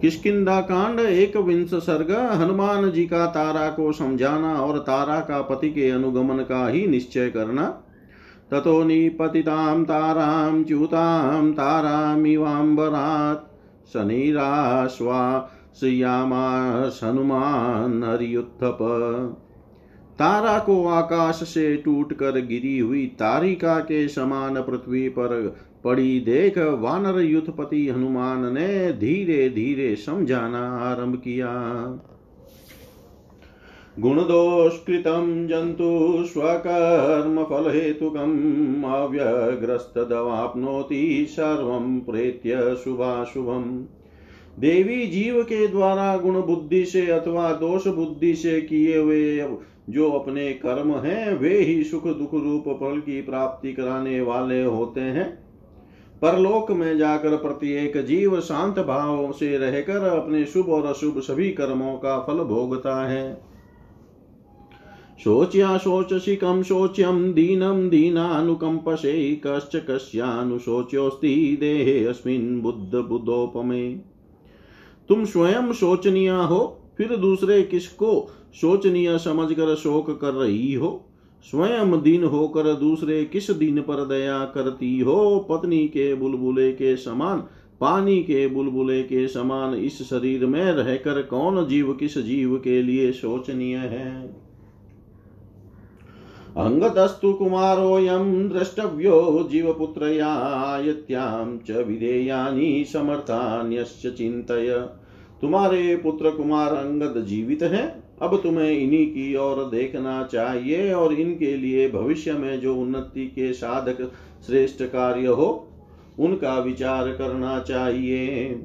किसकिदा कांड एक विंश सर्ग, हनुमान जी का तारा को समझाना और तारा का पति के अनुगमन का ही निश्चय करना। ततो निपतितां तारां च्युतां तारामिवाम्बरात्। शनिराश्वासयामास हनुमान हरियुत्थप। तारा को आकाश से टूट कर गिरी हुई तारिका के समान पृथ्वी पर पड़ी देख वानर युद्धपति हनुमान ने धीरे धीरे समझाना आरंभ किया। गुणदोष्कृतं जन्तु स्वकर्मफलहेतुकम् अव्यग्रस्तदवाप्नोति सर्वं प्रेत्य शुभाशुभम्। देवी जीव के द्वारा गुण बुद्धि से अथवा दोष बुद्धि से किए हुए जो अपने कर्म हैं, वे ही सुख दुख रूप फल की प्राप्ति कराने वाले होते हैं। परलोक में जाकर प्रत्येक जीव शांत भाव से रहकर अपने शुभ और अशुभ सभी कर्मों का फल भोगता है। शोच्या शोचशिकं शोच्यं दीनं दीनानुकम्पसे कश्च कस्यानुशोच्योऽस्ति देहे अस्मिन् बुद्ध बुद्धोपमे। तुम स्वयं शोचनीय हो, फिर दूसरे किसको शोचनीय समझकर शोक कर रही हो? स्वयं दीन होकर दूसरे किस दिन पर दया करती हो? पत्नी के बुलबुले के समान, पानी के बुलबुले के समान इस शरीर में रहकर कौन जीव किस जीव के लिए शोचनीय है? अङ्गतस्तु कुमारोऽयं द्रष्टव्यो जीवपुत्रयायत्यां च विधेयानि समर्थान्यश्च चिन्तय। तुम्हारे पुत्र कुमार अंगद जीवित हैं? अब तुम्हें इन्हीं की ओर देखना चाहिए और इनके लिए भविष्य में जो उन्नति के साधक श्रेष्ठ कार्य हो, उनका विचार करना चाहिए।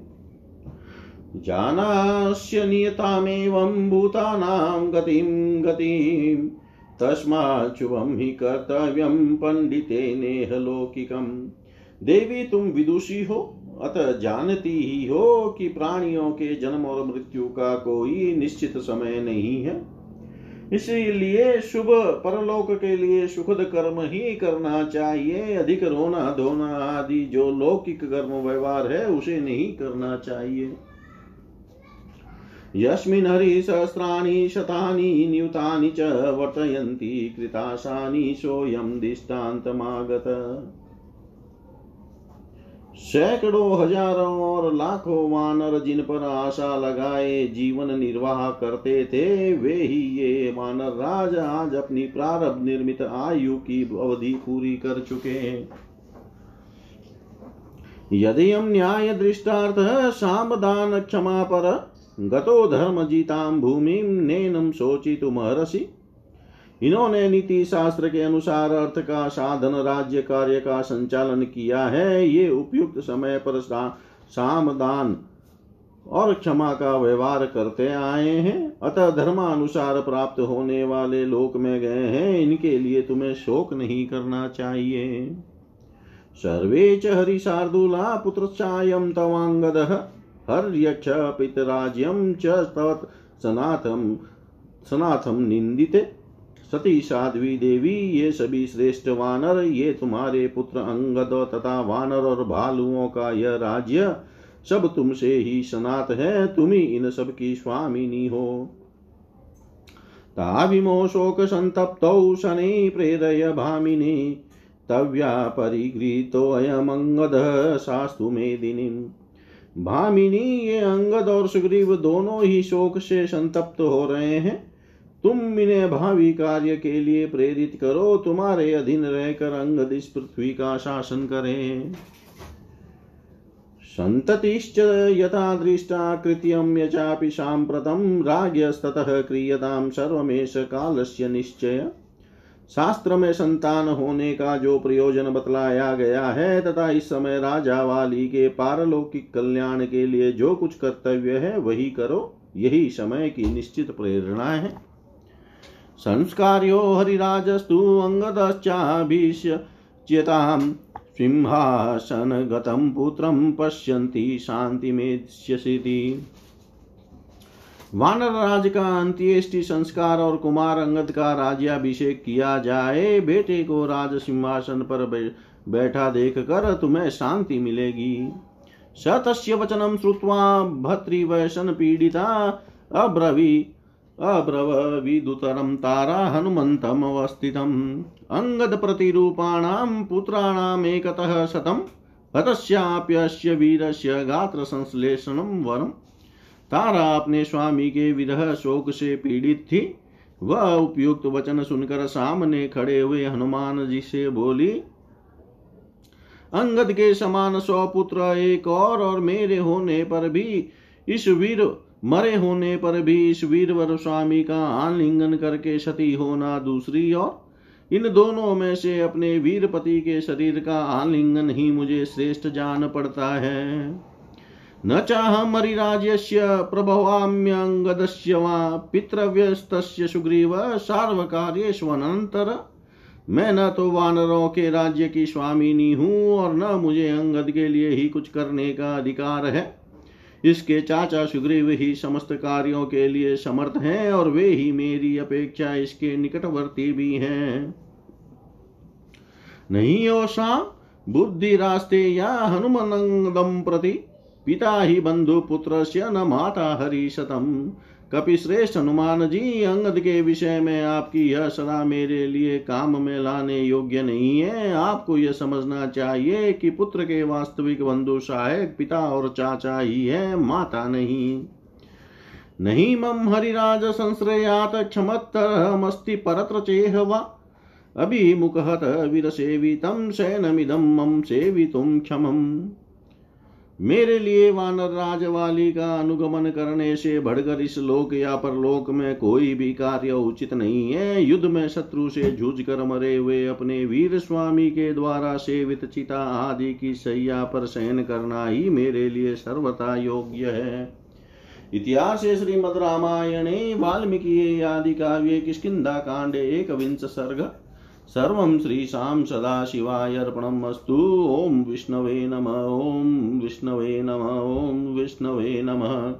जानास्य नियतामेवं भूतानां गतिं गतिम् तस्माच्छुभम ही कर्तव्यम पंडिते नेह देवी, तुम विदुषी हो अतः जानती ही हो कि प्राणियों के जन्म और मृत्यु का कोई निश्चित समय नहीं है। इसीलिए शुभ परलोक के लिए सुखद कर्म ही करना चाहिए। अधिक रोना धोना आदि जो लौकिक कर्म व्यवहार है, उसे नहीं करना चाहिए। यस्मिन् हरिसहस्राणि, शतानि, नियुतानि च वर्तयन्ति, कृताशानि सोऽयं दृष्टान्तमागत। सैकड़ों हज़ारों और लाखों वानर जिन पर आशा लगाए, जीवन निर्वाह करते थे, वे ही ये वानर राज आज अपनी प्रारब्ध निर्मित आयु की अवधि पूरी कर चुके हैं। यदि हम न्याय दृष्टार्थ सामदान क्षमा पर गतो धर्म जीताम भूमि नैनम शोचितुमहर्षि इन्होंने नीति शास्त्र के अनुसार अर्थ का साधन, राज्य कार्य का संचालन किया है। ये उपयुक्त समय पर सामदान और क्षमा का व्यवहार करते आए हैं। अतः धर्मानुसार प्राप्त होने वाले लोक में गए हैं। इनके लिए तुम्हें शोक नहीं करना चाहिए। सर्वे च हरिशार्दूला पुत्रश्चायं तवाङ्गदः हर्यक्ष पितराज्यं च सनाथम सनाथम निंदिते सती साध्वी देवी, ये सभी श्रेष्ठ वानर, ये तुम्हारे पुत्र अंगद तथा वानर और भालुओं का यह राज्य सब तुमसे ही सनात है, तुम ही इन सब की स्वामिनी हो। ताविमो शोक संतप्तौ शनि प्रेरय भामिनी, तव्या परिगृहीतोऽयमङ्गद शास्तु मेदिनीम् भामिनी, ये अंगद और सुग्रीव दोनों ही शोक से संतप्त हो रहे हैं। तुम इन्हें भावी कार्य के लिए प्रेरित करो, तुम्हारे अधीन रहकर अंगद इस पृथ्वी का शासन करें। सन्ततिश्च यथा दृष्टा कृत्यं यचापि साम्प्रतं राज्यस्ततः क्रियतां सर्वमेष कालस्य निश्चय। शास्त्र में संतान होने का जो प्रयोजन बतलाया गया है, तथा इस समय राजा वाली के पारलौकिक कल्याण के लिए जो कुछ कर्तव्य है, वही करो। यही समय की निश्चित प्रेरणा है। संस्कार्यो हरिराजस्तु अंगदश्चाभिष्यतां सिंहासनगतं पुत्रं पश्यन्ति शान्तिमेष्यसिति वानर राज का अंत्येष्टि संस्कार और कुमार अंगद का राज्याभिषेक किया जाए। बेटे को राज सिंहासन पर बैठा देख कर तुम्हें शांति मिलेगी। स तस्य वचनं श्रुत्वा भर्तृवशनपीडिता अब्रवी अब्रवीदुतरं तारा हनुमन्तमवस्थितम् अङ्गदप्रतिरूपाणां पुत्राणामेकतः शतं हतस्याप्यस्य वीरस्य गात्रसंश्लेषणं वरम्। तारा अपने स्वामी के विरह शोक से पीड़ित थी वह उपयुक्त वचन सुनकर सामने खड़े हुए हनुमान जी से बोली, अंगद के समान सौ पुत्र एक और और मेरे होने पर भी इस वीर मरे होने पर भी इस वीरवर स्वामी का आलिंगन करके सती होना दूसरी और इन दोनों में से अपने वीरपति के शरीर का आलिंगन ही मुझे श्रेष्ठ जान पड़ता है। न चाह चाहमरिराज्यस्य प्रभवाम्यङ्गदस्य वा पितृव्यस्तस्य सुग्रीव सार्वकार्येष्वनंतर। मैं न तो वानरों के राज्य की स्वामिनी हूँ और न मुझे अंगद के लिए ही कुछ करने का अधिकार है। इसके चाचा सुग्रीव ही समस्त कार्यों के लिए समर्थ हैं और वे ही मेरी अपेक्षा इसके निकटवर्ती भी हैं। नहीं ओषा बुद्धि रास्ते या हनुमनंगम प्रति पिता ही बंधु पुत्र से न माता हरी शतम कपिश्रेष्ठ हनुमान जी, अंगद के विषय में आपकी यह सलाह मेरे लिए काम में लाने योग्य नहीं है। आपको यह समझना चाहिए कि पुत्र के वास्तविक बंधु सहायक पिता और चाचा ही है, माता नहीं। नहीं मम हरिराज संश्रयात क्षमत्तरमस्ति परत्र चेह वा अभिमुखहत विरसेवितं शयनमिदं मम सेवितुं क्षमम्। मेरे लिए वानर राज वाली का अनुगमन करने से बढ़कर इस लोक या परलोक में कोई भी कार्य उचित नहीं है। युद्ध में शत्रु से जूझ कर मरे हुए अपने वीर स्वामी के द्वारा सेवित चिता आदि की सैया पर शयन करना ही मेरे लिए सर्वथा योग्य है। इतिहास श्रीमद रामायणे, वाल्मीकि आदि काव्ये, किष्किंधा कांडे एक विंश सर्ग सर्वं श्रीशां सदाशिवाय ॐ विष्णवे नम, ॐ विष्णवे नम, ॐ विष्णवे नमः।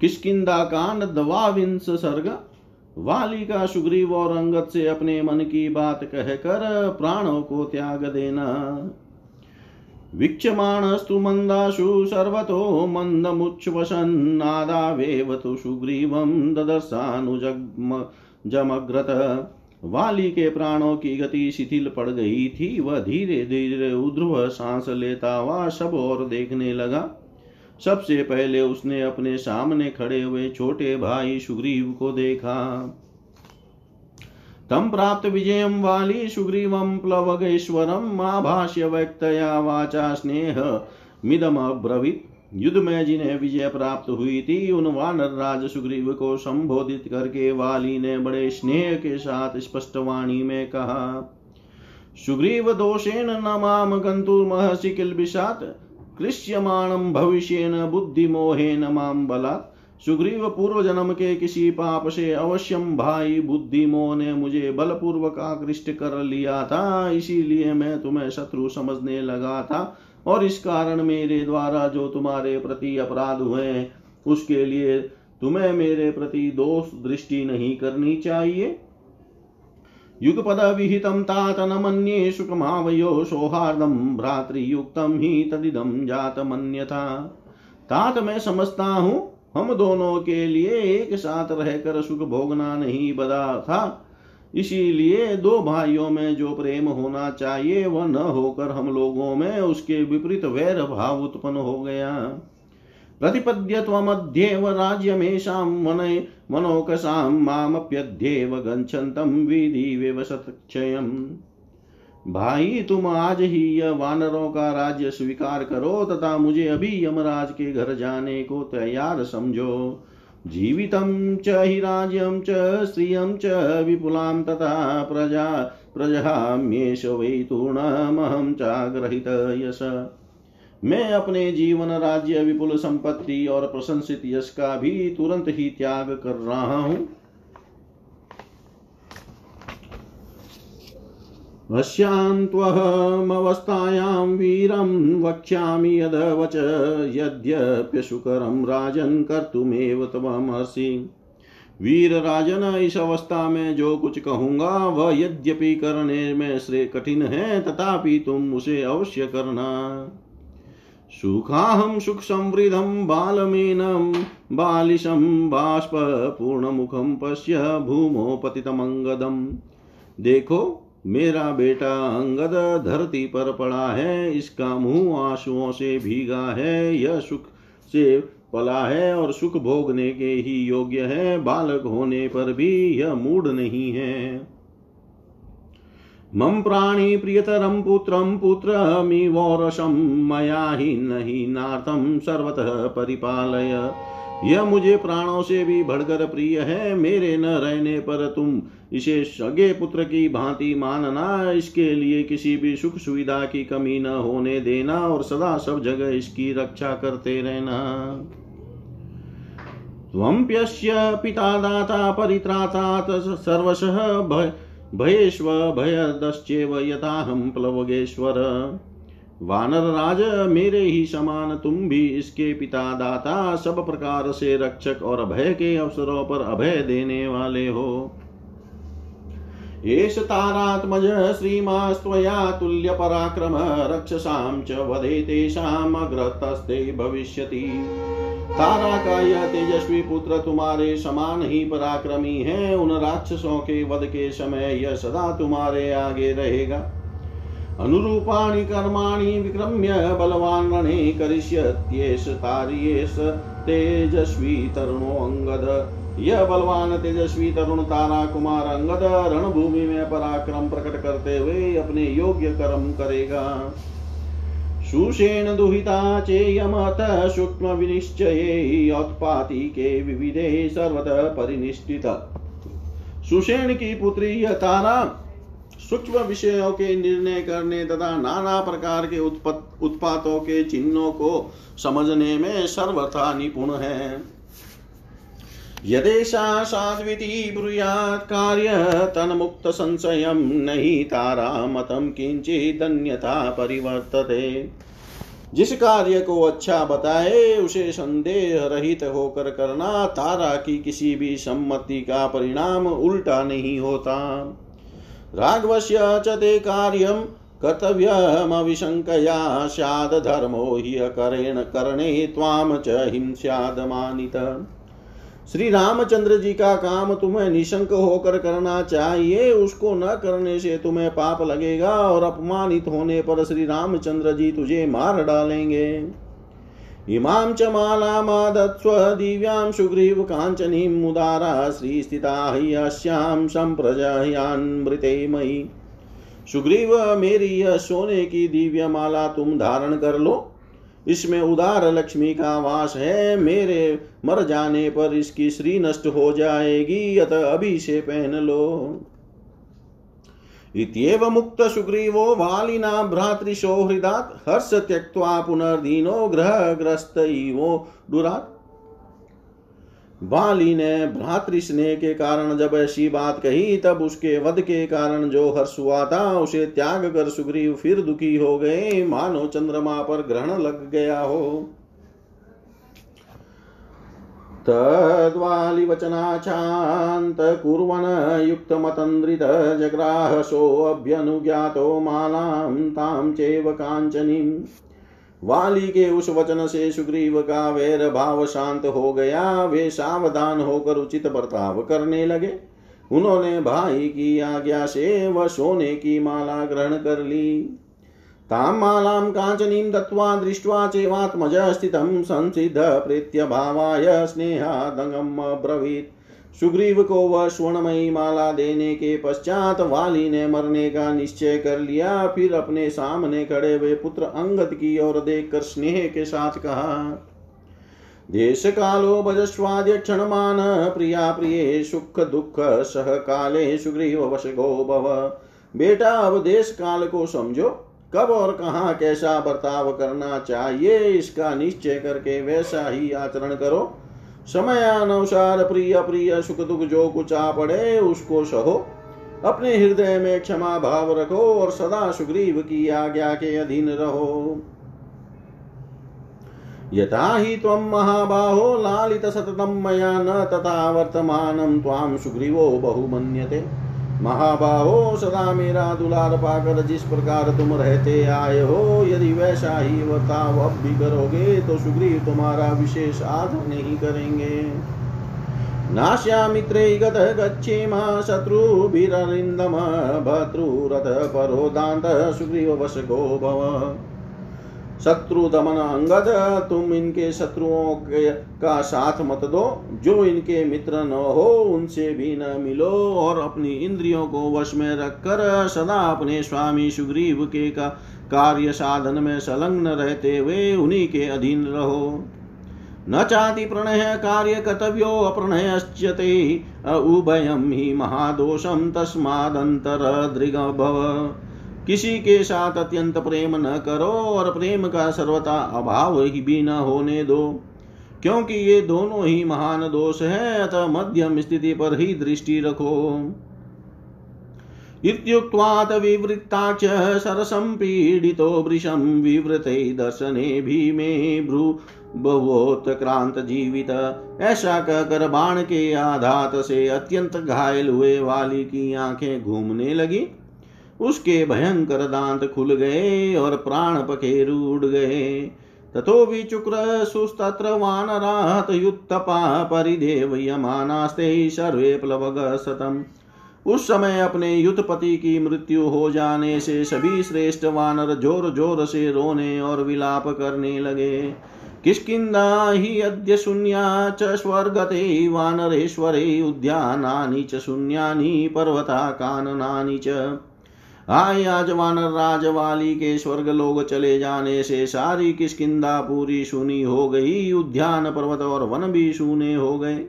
किष्किंदा कांड द्वाविंश सर्ग। वाली का सुग्रीव और अंगद से अपने मन की बात कहकर प्राणों को त्याग देना। वीक्षमाणस्तु मन्दाशु सर्वतो मन्दमुच्छ्वसन्नादावेव तु सुग्रीवं ददर्शानुजग्म जमग्रत। वाली के प्राणों की गति शिथिल पड़ गई थी। वह धीरे धीरे उध्रुव सांस लेता हुआ सब और देखने लगा। सबसे पहले उसने अपने सामने खड़े हुए छोटे भाई सुग्रीव को देखा। तम प्राप्त विजयम वाली सुग्रीवम प्लवगेश्वरम, आभाष्य व्यक्तया वाचा स्नेह, मिदम अब्रवीत। युद्ध में जिन्हें विजय प्राप्त हुई थी। उन वानर राज सुग्रीव को संबोधित करके वाली ने बड़े स्नेह के साथ स्पष्ट वाणी में कहा, सुग्रीव दोषेण नमाम गंतुर्महर्षि किलबिषात् कृष्यमाणम भविष्येन बुद्धि मोहेन माम बलात्। सुग्रीव पूर्व जन्म के किसी पाप से अवश्यम भाई बुद्धिमो ने मुझे बलपूर्वक आकृष्ट कर लिया था। इसीलिए मैं तुम्हें शत्रु समझने लगा था। और इस कारण मेरे द्वारा जो तुम्हारे प्रति अपराध हुए उसके लिए तुम्हें मेरे प्रति दोष दृष्टि नहीं करनी चाहिए। युगपद विहितं तात न मन्ये सुखमावयो भ्रातृयुक्तम ही तदिदम जात जातमन्यथा। तात मैं समझता हूँ, हम दोनों के लिए एक साथ रहकर सुख भोगना नहीं बदा था। इसीलिए दो भाइयों में जो प्रेम होना चाहिए, वह न होकर हम लोगों में उसके विपरीत वैर भाव उत्पन्न हो गया। प्रतिपद्य त्वमध्येव राज्यमेषां वने मनोकसां मामप्यध्येव गच्छन्तं विधिवेव सत्क्षयम् भाई, तुम आज ही यह वानरों का राज्य स्वीकार करो, तथा मुझे अभी यमराज के घर जाने को तैयार समझो। जीवितं च हि राज्यं च श्रियं च विपुलां तथा प्रजा प्रजहाम्येष वै तूर्णमहं चाग्रहित यश। मैं अपने जीवन राज्य विपुल संपत्ति और प्रशंसित यश का भी तुरंत ही त्याग कर रहा हूँ। पश्यान्त्वहमवस्थायां वीरं वक्ष्यामि यदवच यद्यप्यशुकरं राजन् कर्तुमेव त्वमर्षि वीर राजन इस अवस्था में जो कुछ कहूँगा, वह यद्यपि करने में श्रेय कठिन है, तथापि तुम उसे अवश्य करना। सुखाहं सुखसंवृद्धं बालमेनं, बालिशं बाष्पूर्णमुखं पश्य भूमो पतितमङ्गदम् देखो मेरा बेटा अंगद धरती पर पड़ा है, इसका मुँह आंसुओं से भीगा है, यह सुख से पला है और सुख भोगने के ही योग्य है, बालक होने पर भी यह मूड नहीं है। मम प्राणी प्रियतरम प्रियतरं पुत्रं पुत्रमिवोरसं मया ही नहीं नार्थम सर्वतः परिपालय। यह मुझे प्राणों से भी बढ़कर प्रिय है। मेरे न रहने पर तुम इसे सगे पुत्र की भांति मानना, इसके लिए किसी भी सुख सुविधा की कमी न होने देना और सदा सब जगह इसकी रक्षा करते रहना। त्वम्प्यस्य पिता दाता परित्राता सर्वशः भयेष्व भयदश्चेव यथाहं प्लवगेश्वर। वानर राज, मेरे ही समान, तुम भी इसके पिता दाता सब प्रकार से रक्षक और अभय के अवसरों पर अभय देने वाले हो। एष तारात्मज, श्रीमास्त्वया तुल्यपराक्रम रक्षसां च वधे तेषामग्रतस्ते भविष्यति। तारा का यह तेजस्वी पुत्र तुम्हारे समान ही पराक्रमी है, उन राक्षसों के वध के समय यह सदा तुम्हारे आगे रहेगा। अनुरूपाणि कर्माणि विक्रम्य बलवान् रणे करिष्यत्येष तार्येष तेजस्वी तरुणो अंगद यह बलवान तेजस्वी तरुण तारा कुमार अंगद रणभूमि में पराक्रम प्रकट करते हुए अपने योग्य कर्म करेगा। सुषेण दुहिता चेयमत, सूक्ष्म विनिश्चये उत्पाति के विविधे सर्वतः परिनिष्ठित। सुषेण की पुत्री यह तारा सूक्ष्म विषयों के निर्णय करने तथा नाना प्रकार के उत्पातों के चिन्हों को समझने में सर्वथा निपुण है। यदेशा साध्विति ब्रूयात् कार्य तन्मुक्त संशयं नहीं तारा मतम किंचिदन्यथा परिवर्तते। जिस कार्य को अच्छा बताए, उसे संदेह रहित होकर करना तारा की किसी भी सम्मति का परिणाम उल्टा नहीं होता। राघवस्य च ते कार्यं कर्तव्यमविशङ्कया स्याद् धर्मो हि अकरेण करणे त्वां च हिंस्यादमानित। श्री रामचंद्र जी का काम, तुम्हें निशंक होकर करना चाहिए, उसको न करने से तुम्हें पाप लगेगा और अपमानित होने पर श्री रामचंद्र जी तुझे मार डालेंगे। इमां च मालामादत्स्व दिव्यां सुग्रीव काञ्चनीं मुदारा श्रीस्थिता हि अस्यां सम्प्रजयान्मृते मयि। सुग्रीव, मेरी यह सोने की दिव्य माला तुम धारण कर लो। इसमें उदार लक्ष्मी का वास है। मेरे मर जाने पर इसकी श्री नष्ट हो जाएगी। अतः अभी से पहन लो। इत्येव मुक्त सुग्रीवो वालिना भ्रातृसौहृदात् हर्ष त्यक्त्वा पुनर्दीनो ग्रहग्रस्त इवो दुरात्। बाली ने भ्रातृस्नेह के कारण जब ऐसी बात कही, तब उसके वध के कारण जो हर्ष हुआ था, उसे त्याग कर सुग्रीव फिर दुखी हो गए। मानो चंद्रमा पर ग्रहण लग गया हो। तद्वालिवचनाचान्तकुर्वन् युक्तमतन्द्रित जग्राहसोऽभ्यनुज्ञातो मालां तां चैव काञ्चनीम् वाली के उस वचन से सुग्रीव का वैर भाव शांत हो गया, वे सावधान होकर उचित बर्ताव करने लगे। उन्होंने भाई की आज्ञा से वह सोने की माला ग्रहण कर ली। तां मालां काञ्चनीं दत्त्वा दृष्ट्वा चेवात्मज स्थितं संसिद्ध प्रीत्यभावाय स्नेहादङ्गम् अब्रवीत्। सुग्रीव को वह स्वर्णमयी माला देने के पश्चात वाली ने मरने का निश्चय कर लिया। फिर अपने सामने खड़े हुए पुत्र अंगद की ओर देखकर स्नेह के साथ कहा देश कालो भजस्वाद्य क्षणमान प्रिया प्रिय, सुख दुख सह काले सुग्रीव वश गो भव। बेटा, अब देश काल को समझो। कब और कहा कैसा बर्ताव करना चाहिए, इसका निश्चय करके वैसा ही आचरण करो। समय अनुसार प्रिय प्रिय सुख दुख जो कुछ आ पड़े, उसको सहो। अपने हृदय में क्षमा भाव रखो और सदा सुग्रीव की आज्ञा के अधीन रहो। यथा हि त्वं महाबाहो, लालित सततं मया न तथा वर्तमानं त्वां सुग्रीवो बहु मन्यते महाबाहो सदा मेरा दुलार पाकर जिस प्रकार तुम रहते आए हो, यदि वैसा ही वर्ताव अब भी करोगे तो सुग्रीव तुम्हारा विशेष आदर नहीं करेंगे। नाश्यामित्रे गत गच्छेम शत्रुभिररिन्दम भद्रुरथ वश सुग्रीववशको भव। शत्रु दमन अंगद तुम इनके शत्रुओं के, का साथ मत दो। जो इनके मित्र न हो, उनसे भी न मिलो। और अपनी इंद्रियों को वश में रखकर सदा अपने स्वामी सुग्रीव के का कार्य साधन में संलग्न रहते हुए उन्हीं के अधीन रहो। न चाति प्रणय, कार्य कर्तव्यो अप्रणयश्चते उभयम ही महादोषम तस्मादंतर दृग भव किसी के साथ अत्यंत प्रेम न करो और प्रेम का सर्वथा अभाव ही भी न होने दो, क्योंकि ये दोनों ही महान दोष है, अतः मध्यम स्थिति पर ही दृष्टि रखो। इत्युक्त्वात् विवृत्ताक्ष सरसं पीडितो वृषं विवृते दर्शने भीमे भ्रू क्रांत जीवित। ऐसा कहकर बाण के आघात से अत्यंत घायल हुए वाली की आँखें घूमने लगी। उसके भयंकर दांत खुल गए और प्राण पखेरु उड़ गए। तथो विचुक्र सुस्तत्र, वानरात युत्तपा परिदेव यमानास्ते, सर्वे प्लवग सतम उस समय अपने युद्धपति की मृत्यु हो जाने से सभी श्रेष्ठ वानर ज़ोर ज़ोर से रोने और विलाप करने लगे। किष्किन्दा हि अद्य शून्या च स्वर्गते, वानरेश्वरे उद्यानानि च शून्यानि पर्वता काननानि च। हाय आज वानर राज वाली के स्वर्ग लोग चले जाने से सारी किसकिदा पूरी सुनी हो गई, उद्यान पर्वत और वन भी सुने हो गए।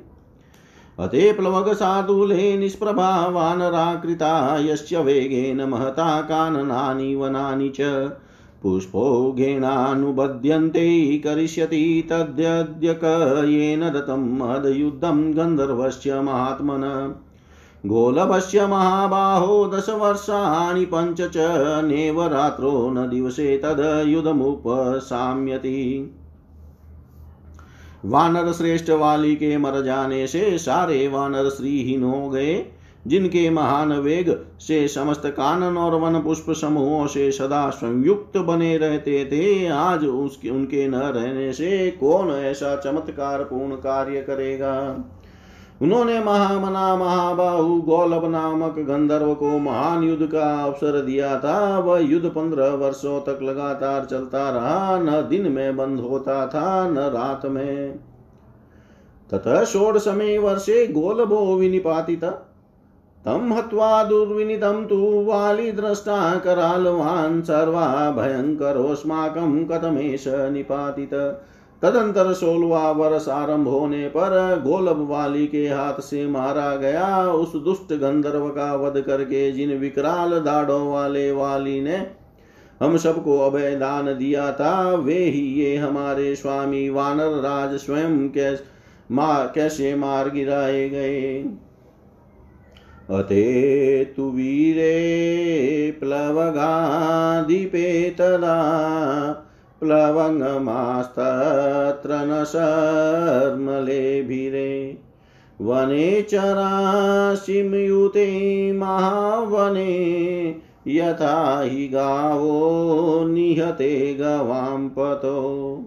अते प्लवग साधुले निष्प्रभा वानराकृता यस्य वेगेन महता काननानि वनानि च। पुष्पोघेनानुबध्यन्ते करिष्यति तद्यद्य येन दत्तं मदयुद्धं गन्धर्वस्य महात्मन गोलभस्य महाबाहो दशवर्षाणि पञ्च च नेव रात्रो न दिवसे तद्युधमुपसाम्यति वानर श्रेष्ठ वाली के मर जाने से सारे वानर श्रीहीन हो गए, जिनके महान वेग से समस्त कानन और वन पुष्प समूहों से सदा संयुक्त बने रहते थे, आज उसके, उनके न रहने से कौन ऐसा चमत्कार पूर्ण कार्य करेगा? उन्होंने महामना महाबाहु गौलभ नामक गंधर्व को महान युद्ध का अवसर दिया था। वह युद्ध पंद्रह वर्षों तक लगातार चलता रहा। न दिन में बंद होता था, न रात में। ततः षोडशमे वर्षे गोलभो विनिपातित। तं हत्वा दुर्विनितं तु वालिद्रष्टा करालवान् सर्वा भयङ्करोऽस्माकं कथमेष निपातित। तदंतर सोलवा वर्ष आरंभ होने पर गोलब वाली के हाथ से मारा गया उस दुष्ट गंधर्व का वध करके जिन विकराल दाढ़ों वाले वाली ने हम सबको अभय दान दिया था, वे ही ये हमारे स्वामी वानर राज स्वयं कैसे मार गिराए गए। अते तु वीरे प्लवगाधिपे तदा प्लवङ्गमास्तत्र न शर्मलेभिरे। वने चराशिमयुते महावने, यथा हि गावो निहते गवां पतो।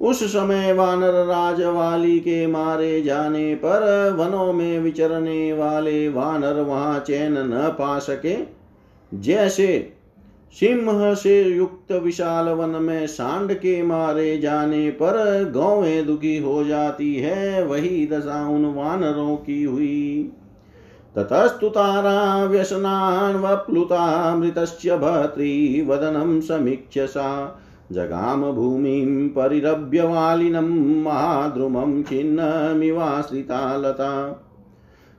उस समय वानर राज वाली के मारे जाने पर वनों में विचरने वाले वानर वहाँ चैन न पा सके। जैसे सिंह से युक्त विशाल वन में सांड के मारे जाने पर गौवें दुखी हो जाती है, वही दशा उन वानरों की हुई। ततस्तुतारा व्यसनान् वप्लुता मृतस्य भर्तृवदनं समीक्ष्य सा जगाम भूमिं परिरभ्य वालिनं महाद्रुमं छिन्नमिवाश्रिता लता।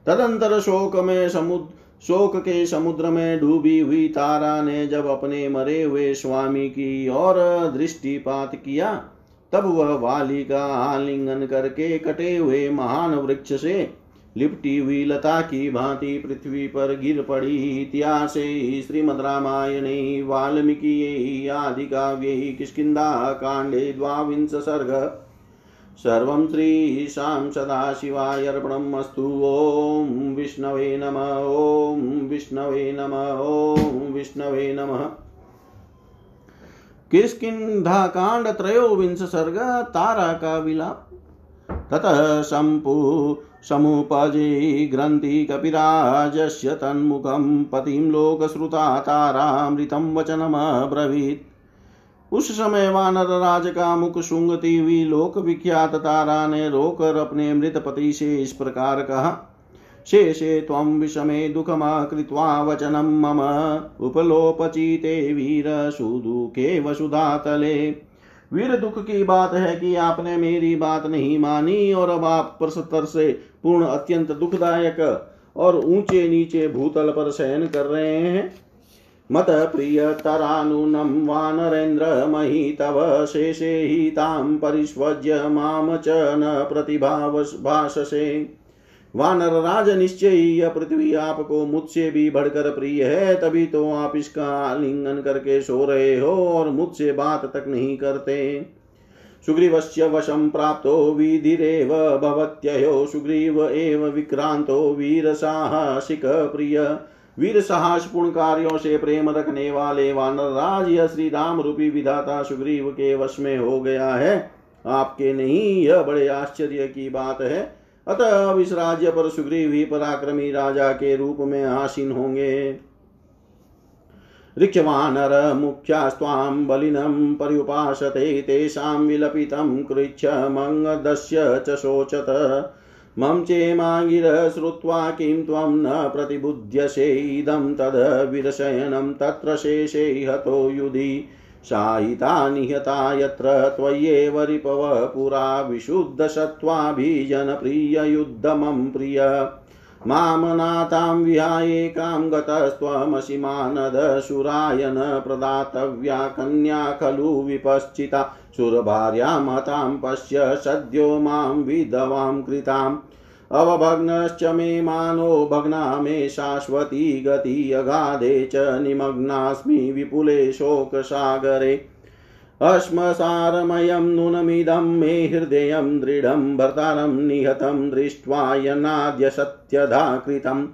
तदंतर शोक में समुद्र शोक के समुद्र में डूबी हुई तारा ने जब अपने मरे हुए स्वामी की ओर दृष्टिपात किया, तब वह वाली का आलिंगन करके कटे हुए महान वृक्ष से लिपटी हुई लता की भांति पृथ्वी पर गिर पड़ी इतिहास, श्रीमद रामायणे, वाल्मीकि, आदि काव्य किष्किंदा कांडे द्वांश सर्ग सर्वं श्रीशां सदाशिवाय अर्पणम् अस्तु ॐ विष्णवे नम, ॐ विष्णवे नम, ॐ विष्णवे नमः। किष्किन्धाकाण्ड त्रयोविंश सर्ग तारा का विलाप ततः सम्पु समुपजे ग्रन्थि कपिराजस्य तन्मुखं पतिं लोकश्रुता तारामृतं वचनमब्रवीत्। उस समय वानर राज का मुख सुंगती हुई लोक विख्यात तारा ने रोकर अपने मृत पति से इस प्रकार कहा शेषे त्वं विषमे दुःखमा कृत्वा वचनं मम। उपलोपचिते वीर सुदुःखे वसुधातले। वीर दुख की बात है कि आपने मेरी बात नहीं मानी और अब आप परस्तर से पूर्ण अत्यंत दुखदायक और ऊँचे नीचे भूतल पर शयन कर रहे हैं। मत प्रियतरानुनं वानरेन्द्र मही तव शेषे हि तां परिष्वज्य माम च न प्रतिभाषसे वानर राज निश्चय यह पृथ्वी आपको मुझसे भी बढ़कर प्रिय है, तभी तो आप इसका आलिंगन करके सो रहे हो और मुझसे बात तक नहीं करते। सुग्रीवस्य वशं प्राप्तो विधिरेव भवत्ययो, सुग्रीव एव विक्रांतो वीरसाहसिक प्रिय। वीर साहस पूर्ण कार्यों से प्रेम रखने वाले वानर राज यह श्री राम रूपी विधाता सुग्रीव के वश में हो गया है। आपके नहीं, यह बड़े आश्चर्य की बात है। अतः अब इस राज्य पर सुग्रीव ही पराक्रमी राजा के रूप में आसीन होंगे। ऋक्षवानर मुख्यास्त्वां बलिनं पर्युपासते तेषां विलपितं कृच्छमङ्गदस्य च शोचत। मम श्रुत्वा किं त्वं न प्रतिबुध्यसे इदं तद विरशयनं तत्र शेषे हतो युधि। सायिता निहता यत्र त्वय्येव रिपव पुरा विशुद्धसत्त्वाभिजनप्रिययुद्धमं प्रिय। मामनाथां विहायेकां गतस्त्वमसि मानदशुराय न प्रदातव्या कन्या खलु विपश्चिता। सुरभार्यामतां पश्य सद्यो माँ विधवां कृताम्। अवभग्नश्च मे मानो भग्ना मे शाश्वती गति अगाधे च निमग्नास्मि विपुले शोकसागरे। अश्मसारमयं नूनमिदं मे हृदयं दृढं भर्तारं निहतं दृष्ट्वा यनाद्य सत्यधा कृतम्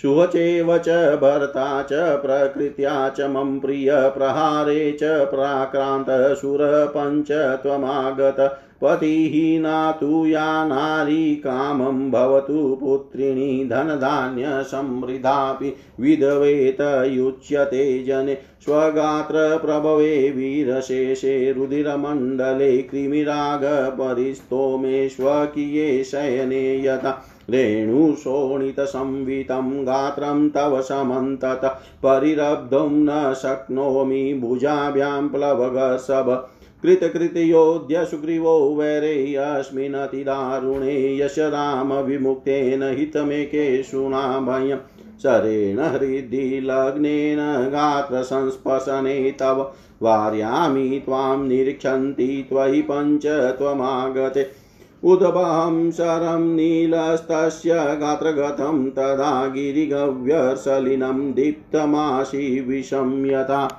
शुवचेव च भर्ता च, प्रकृत्या च मम प्रियप्रहारे च प्राक्रान्तशुरपञ्च त्वमागत, पतिहीना तु या नारी कामं भवतु, पुत्रिणी धनधान्यसमृद्धापि विधवेतयुच्यते जने स्वगात्रप्रभवे वीरशेषे रुधिरमण्डले कृमिरागपरिस्तोमे स्वकीये शयने यथा। रेणुशोणितसंवितं गात्रं तव समन्तत परिरब्धुं न शक्नोमि भुजाभ्यां प्लवगसभ कृतकृतयोऽद्य सुग्रीवो वैरेयस्मिन्नतिदारुणे यश रामविमुक्तेन हितमेकेषुणाभयम् शरेण हृदि लग्नेन गात्रसंस्पर्शने तव। वार्यामि त्वां निरीक्षन्ति त्वयि पञ्च त्वमागते। उद्भं शरं नीलस्तस्य गात्रगतं तदा गिरिगव्यसलिनं दीप्तमासि विषं यथा।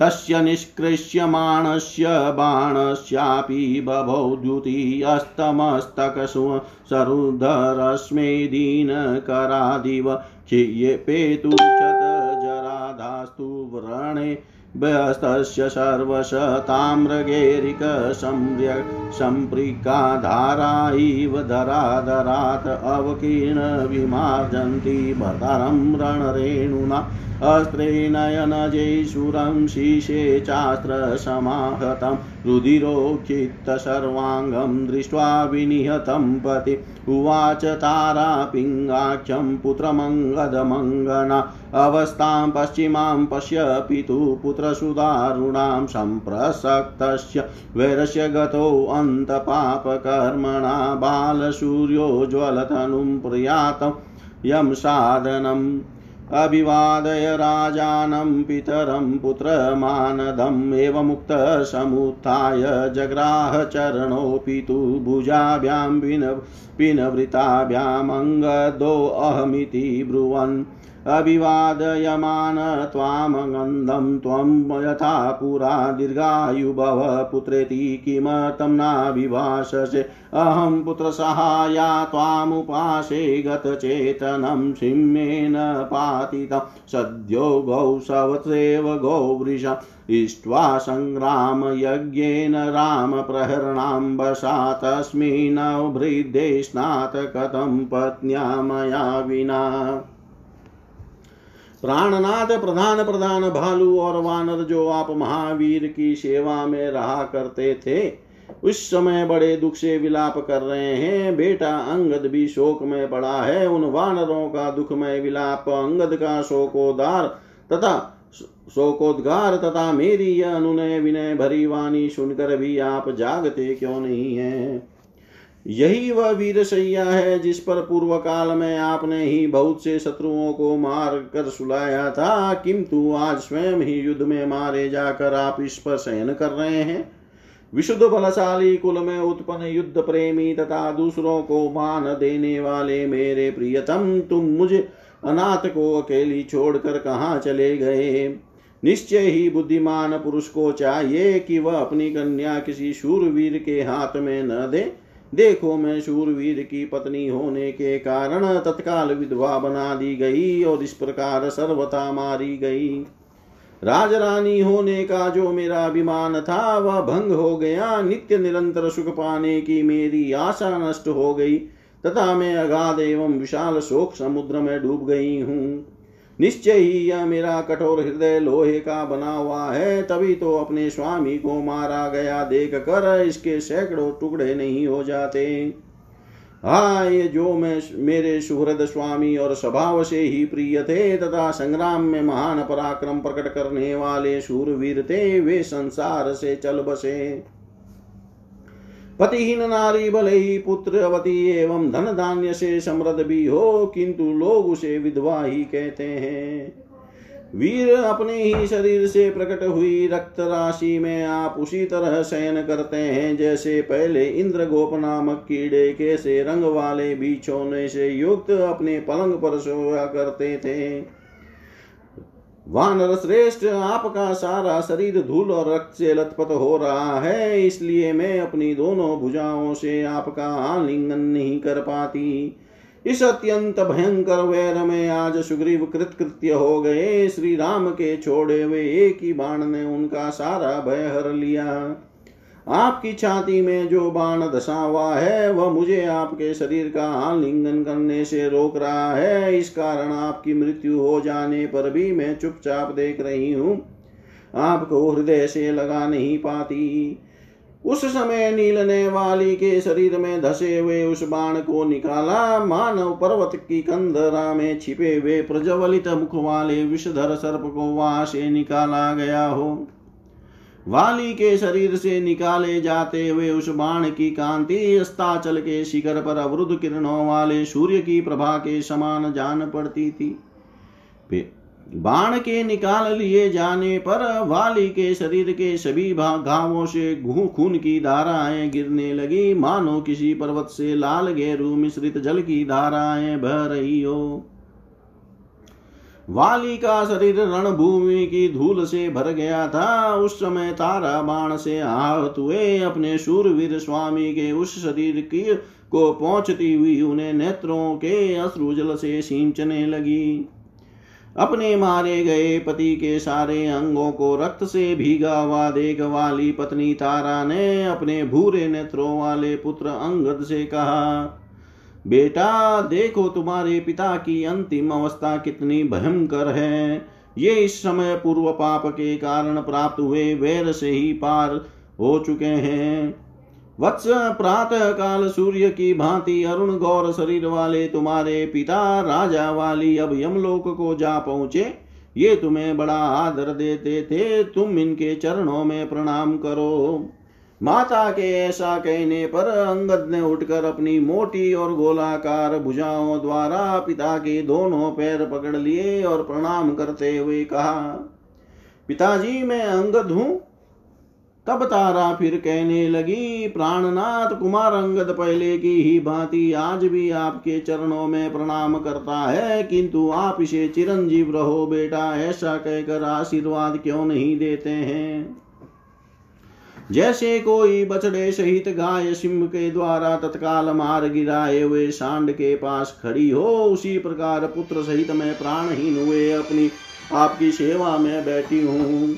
तस्य निष्कृष्यमाणस्य बाणस्यापि बभौ द्युतिस्तमस्तकसु सरुद्धरश्मेदीनकरादिव क्षियेपेतु जराधास्तु व्रणे व्यस्तस्य सर्वशताम्रगेरिकसंर्य सम्पृक्काधारा इव धराधरात् अवकीर्णविमार्जन्ति भर्तारं रणरेणुना अस्त्रे नयनजैशूरं शीशे चास्त्रसमाहतं रुधिरोक्षित्तसर्वाङ्गं दृष्ट्वा विनिहतं पति। उवाच तारा पिङ्गाख्यं पुत्रमङ्गदमङ्गना अवस्थां पश्चिमां पश्य पितुः पुत्रसुदारुणां सम्प्रसक्तस्य वैरस्य गतोऽन्तपापकर्मणा बालसूर्योज्ज्वलतनुं प्रयातं यं साधनम्। अभिवादय राजानं पितरं पुत्रमानदम् एवमुक्तसमुत्थाय जग्राहचरणो पितु भुजाभ्यां पिन पिनवृताभ्यामङ्गदोऽहमिति ब्रुवन्। अभिवादयमान त्वामगन्धं त्वं यथा पुरा दीर्घायुभव पुत्रेति किमर्थं नाभिभाषसे? अहं पुत्रसहाया त्वामुपासे गतचेतनं सिंहेन पातितं। सद्यो गौसवत्सेव गौवृषा। इष्ट्वा सङ्ग्रामयज्ञेन रामप्रहरणाम्बसा तस्मिन्नवृद्धे स्नात कथं पत्न्या मया विना। प्राणनाथ प्रधान प्रधान भालू और वानर जो आप महावीर की सेवा में रहा करते थे, उस समय बड़े दुख से विलाप कर रहे हैं। बेटा, अंगद भी शोक में पड़ा है। उन वानरों का दुखमय विलाप, अंगद का शोकोदार तथा शोकोद्गार तथा मेरी यह अनुनय विनय भरी वाणी सुनकर भी आप जागते क्यों नहीं है? यही वह वीर सैया है जिस पर पूर्व काल में आपने ही बहुत से शत्रुओं को मार कर सुलाया था। किंतु आज स्वयं ही युद्ध में मारे जाकर आप इस पर शयन कर रहे हैं। विशुद्ध बलशाली कुल में उत्पन्न युद्ध प्रेमी तथा दूसरों को मान देने वाले मेरे प्रियतम, तुम मुझे अनाथ को अकेली छोड़कर कहाँ चले गए? निश्चय ही बुद्धिमान पुरुष को चाहिए कि वह अपनी कन्या किसी शूरवीर के हाथ में न दे। देखो मैं शूरवीर की पत्नी होने के कारण तत्काल विधवा बना दी गई और इस प्रकार सर्वथा मारी गई। राजरानी होने का जो मेरा अभिमान था, वह भंग हो गया। नित्य निरंतर सुख पाने की मेरी आशा नष्ट हो गई, तथा मैं अगाध एवं विशाल शोक समुद्र में डूब गई हूँ। निश्चय ही यह मेरा कठोर हृदय लोहे का बना हुआ है, तभी तो अपने स्वामी को मारा गया। देख कर इसके सैकड़ों टुकड़े नहीं हो जाते। हाँ ये जो मैं मेरे सुहृद स्वामी और स्वभाव से ही प्रिय थे, तथा संग्राम में महान पराक्रम प्रकट करने वाले शूरवीर थे, वे संसार से चल बसे। पतिहीन नारी भले ही पुत्र पुत्रवती एवं धन धान्य से समृद्ध भी हो किंतु लोग उसे विधवा ही कहते हैं। वीर अपने ही शरीर से प्रकट हुई रक्त राशि में आप उसी तरह शयन करते हैं, जैसे पहले इंद्र गोप नामक कीड़े के से रंग वाले बीछोने से युक्त अपने पलंग पर सोया करते थे। वानर श्रेष्ठ, आपका सारा शरीर धूल और रक्त से लथपथ हो रहा है, इसलिए मैं अपनी दोनों भुजाओं से आपका आलिंगन नहीं कर पाती। इस अत्यंत भयंकर वैर में आज सुग्रीव कृतकृत्य हो गए। श्री राम के छोड़े हुए एक ही बाण ने उनका सारा भय हर लिया। आपकी छाती में जो बाण धसा हुआ है, वह मुझे आपके शरीर का आलिंगन करने से रोक रहा है। इस कारण आपकी मृत्यु हो जाने पर भी मैं चुपचाप देख रही हूँ। आपको हृदय से लगा नहीं पाती। उस समय नीलने वाली के शरीर में धसे हुए उस बाण को निकाला। मानव पर्वत की कंदरा में छिपे हुए प्रज्वलित मुख वाले विषधर सर्प को वहाँ से निकाला गया हो। वाली के शरीर से निकाले जाते हुए उस बाण की कांति अस्ताचल के शिखर पर अवरुद्ध किरणों वाले सूर्य की प्रभा के समान जान पड़ती थी। बाण के निकाल लिए जाने पर वाली के शरीर के सभी घावों से घू खून की धाराएँ गिरने लगी। मानो किसी पर्वत से लाल गेरू मिश्रित जल की धाराएँ बह रही हो। वाली का शरीर रणभूमि की धूल से भर गया था। उस समय तारा बाण से आहत हुए अपने शूरवीर स्वामी के उस शरीर की को पहुँचती हुई उन्हें नेत्रों के अश्रुजल से सींचने लगी। अपने मारे गए पति के सारे अंगों को रक्त से भीगा हुआ देख वाली पत्नी तारा ने अपने भूरे नेत्रों वाले पुत्र अंगद से कहा बेटा, देखो तुम्हारे पिता की अंतिम अवस्था कितनी भयंकर है। ये इस समय पूर्व पाप के कारण प्राप्त हुए वैर से ही पार हो चुके हैं। वत्स प्रातः काल सूर्य की भांति अरुण गौर शरीर वाले तुम्हारे पिता, राजा वाली अब यमलोक को जा पहुँचे। ये तुम्हें बड़ा आदर देते थे। तुम इनके चरणों में प्रणाम करो। माता के ऐसा कहने पर अंगद ने उठकर अपनी मोटी और गोलाकार भुजाओं द्वारा पिता के दोनों पैर पकड़ लिए और प्रणाम करते हुए कहा, पिताजी, मैं अंगद हूँ। तब तारा फिर कहने लगी, प्राणनाथ कुमार अंगद पहले की ही भांति आज भी आपके चरणों में प्रणाम करता है, किंतु आप इसे चिरंजीव रहो बेटा, ऐसा कहकर आशीर्वाद क्यों नहीं देते हैं? जैसे कोई बछड़े सहित गाय सिंह के द्वारा तत्काल मार गिराए हुए सांड के पास खड़ी हो, उसी प्रकार पुत्र सहित मैं प्राणहीन हुए अपनी आपकी सेवा में बैठी हूँ।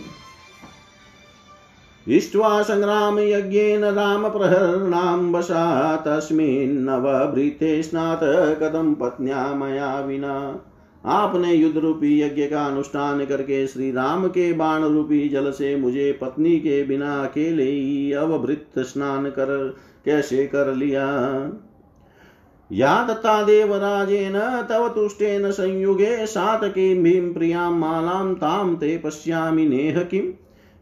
इष्ट्वा संग्राम यज्ञेन राम प्रहरणाम वशा तस्मिन्नवभृते स्नात कदम पत्न्या मया विना। आपने युद्ध रूपी यज्ञ का अनुष्ठान करके श्री राम के बाण रूपी जल से मुझे पत्नी के बिना अकेले ही अवभृत स्नान कर कैसे कर लिया? या दत्ता देवराजेन, तव तुष्टेन संयुगे सातकीं प्रियाँ मालां तां ते पश्यामि नेह किम्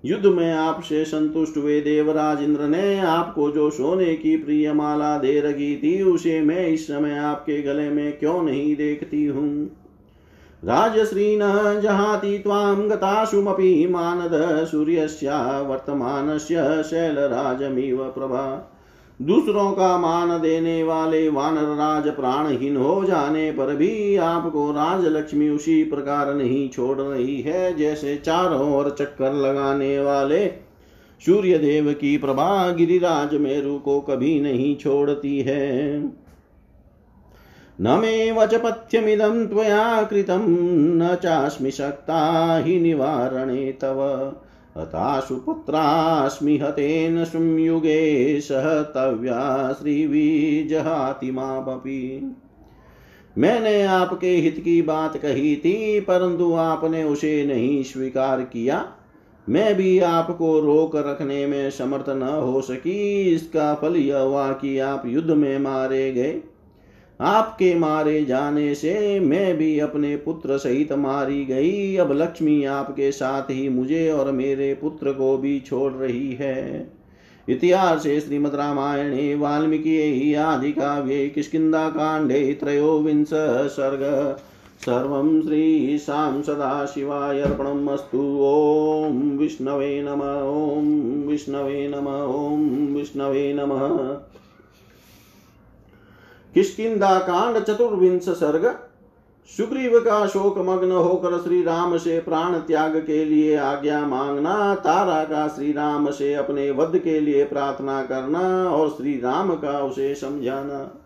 युद्ध में आपसे संतुष्ट हुए देवराज इंद्र ने आपको जो सोने की प्रिय माला दे रखी थी, उसे मैं इस समय आपके गले में क्यों नहीं देखती हूँ? राजश्री न जहाति त्वां गताशुमपि मानद सूर्यस्या वर्तमानस्य शैलराजमिव प्रभा। दूसरों का मान देने वाले वानर राज प्राणहीन हो जाने पर भी आपको राजलक्ष्मी उसी प्रकार नहीं छोड़ रही है, जैसे चारों ओर चक्कर लगाने वाले सूर्य देव की प्रभा गिरिराज मेरु को कभी नहीं छोड़ती है। न मे वचपथ्यमिदं त्वया कृतं, न चास्मि शक्ता हि निवारणे तव। हताशु पुत्रास्मि हतेन संयुगे सहतव्या श्रीविजहाति मैंने आपके हित की बात कही थी, परंतु आपने उसे नहीं स्वीकार किया। मैं भी आपको रोक रखने में समर्थ न हो सकी, इसका फल यह हुआ कि आप युद्ध में मारे गए। आपके मारे जाने से मैं भी अपने पुत्र सहित मारी गई। अब लक्ष्मी आपके साथ ही मुझे और मेरे पुत्र को भी छोड़ रही है। इतिहास श्रीमद रामायणे, वाल्मीकि आदि काव्ये किष्किन्धा काण्डे त्रयोविंश सर्ग। सर्वं श्रीशां सदाशिवाय अर्पणम् अस्तु ॐ विष्णवे नम ॐ विष्णवे नम ॐ विष्णवे नमः। किष्किंदा कांड चतुर्विंश सर्ग। सुग्रीव का शोक मग्न होकर श्री राम से प्राण त्याग के लिए आज्ञा मांगना तारा का श्री राम से अपने वध के लिए प्रार्थना करना और श्री राम का उसे समझाना।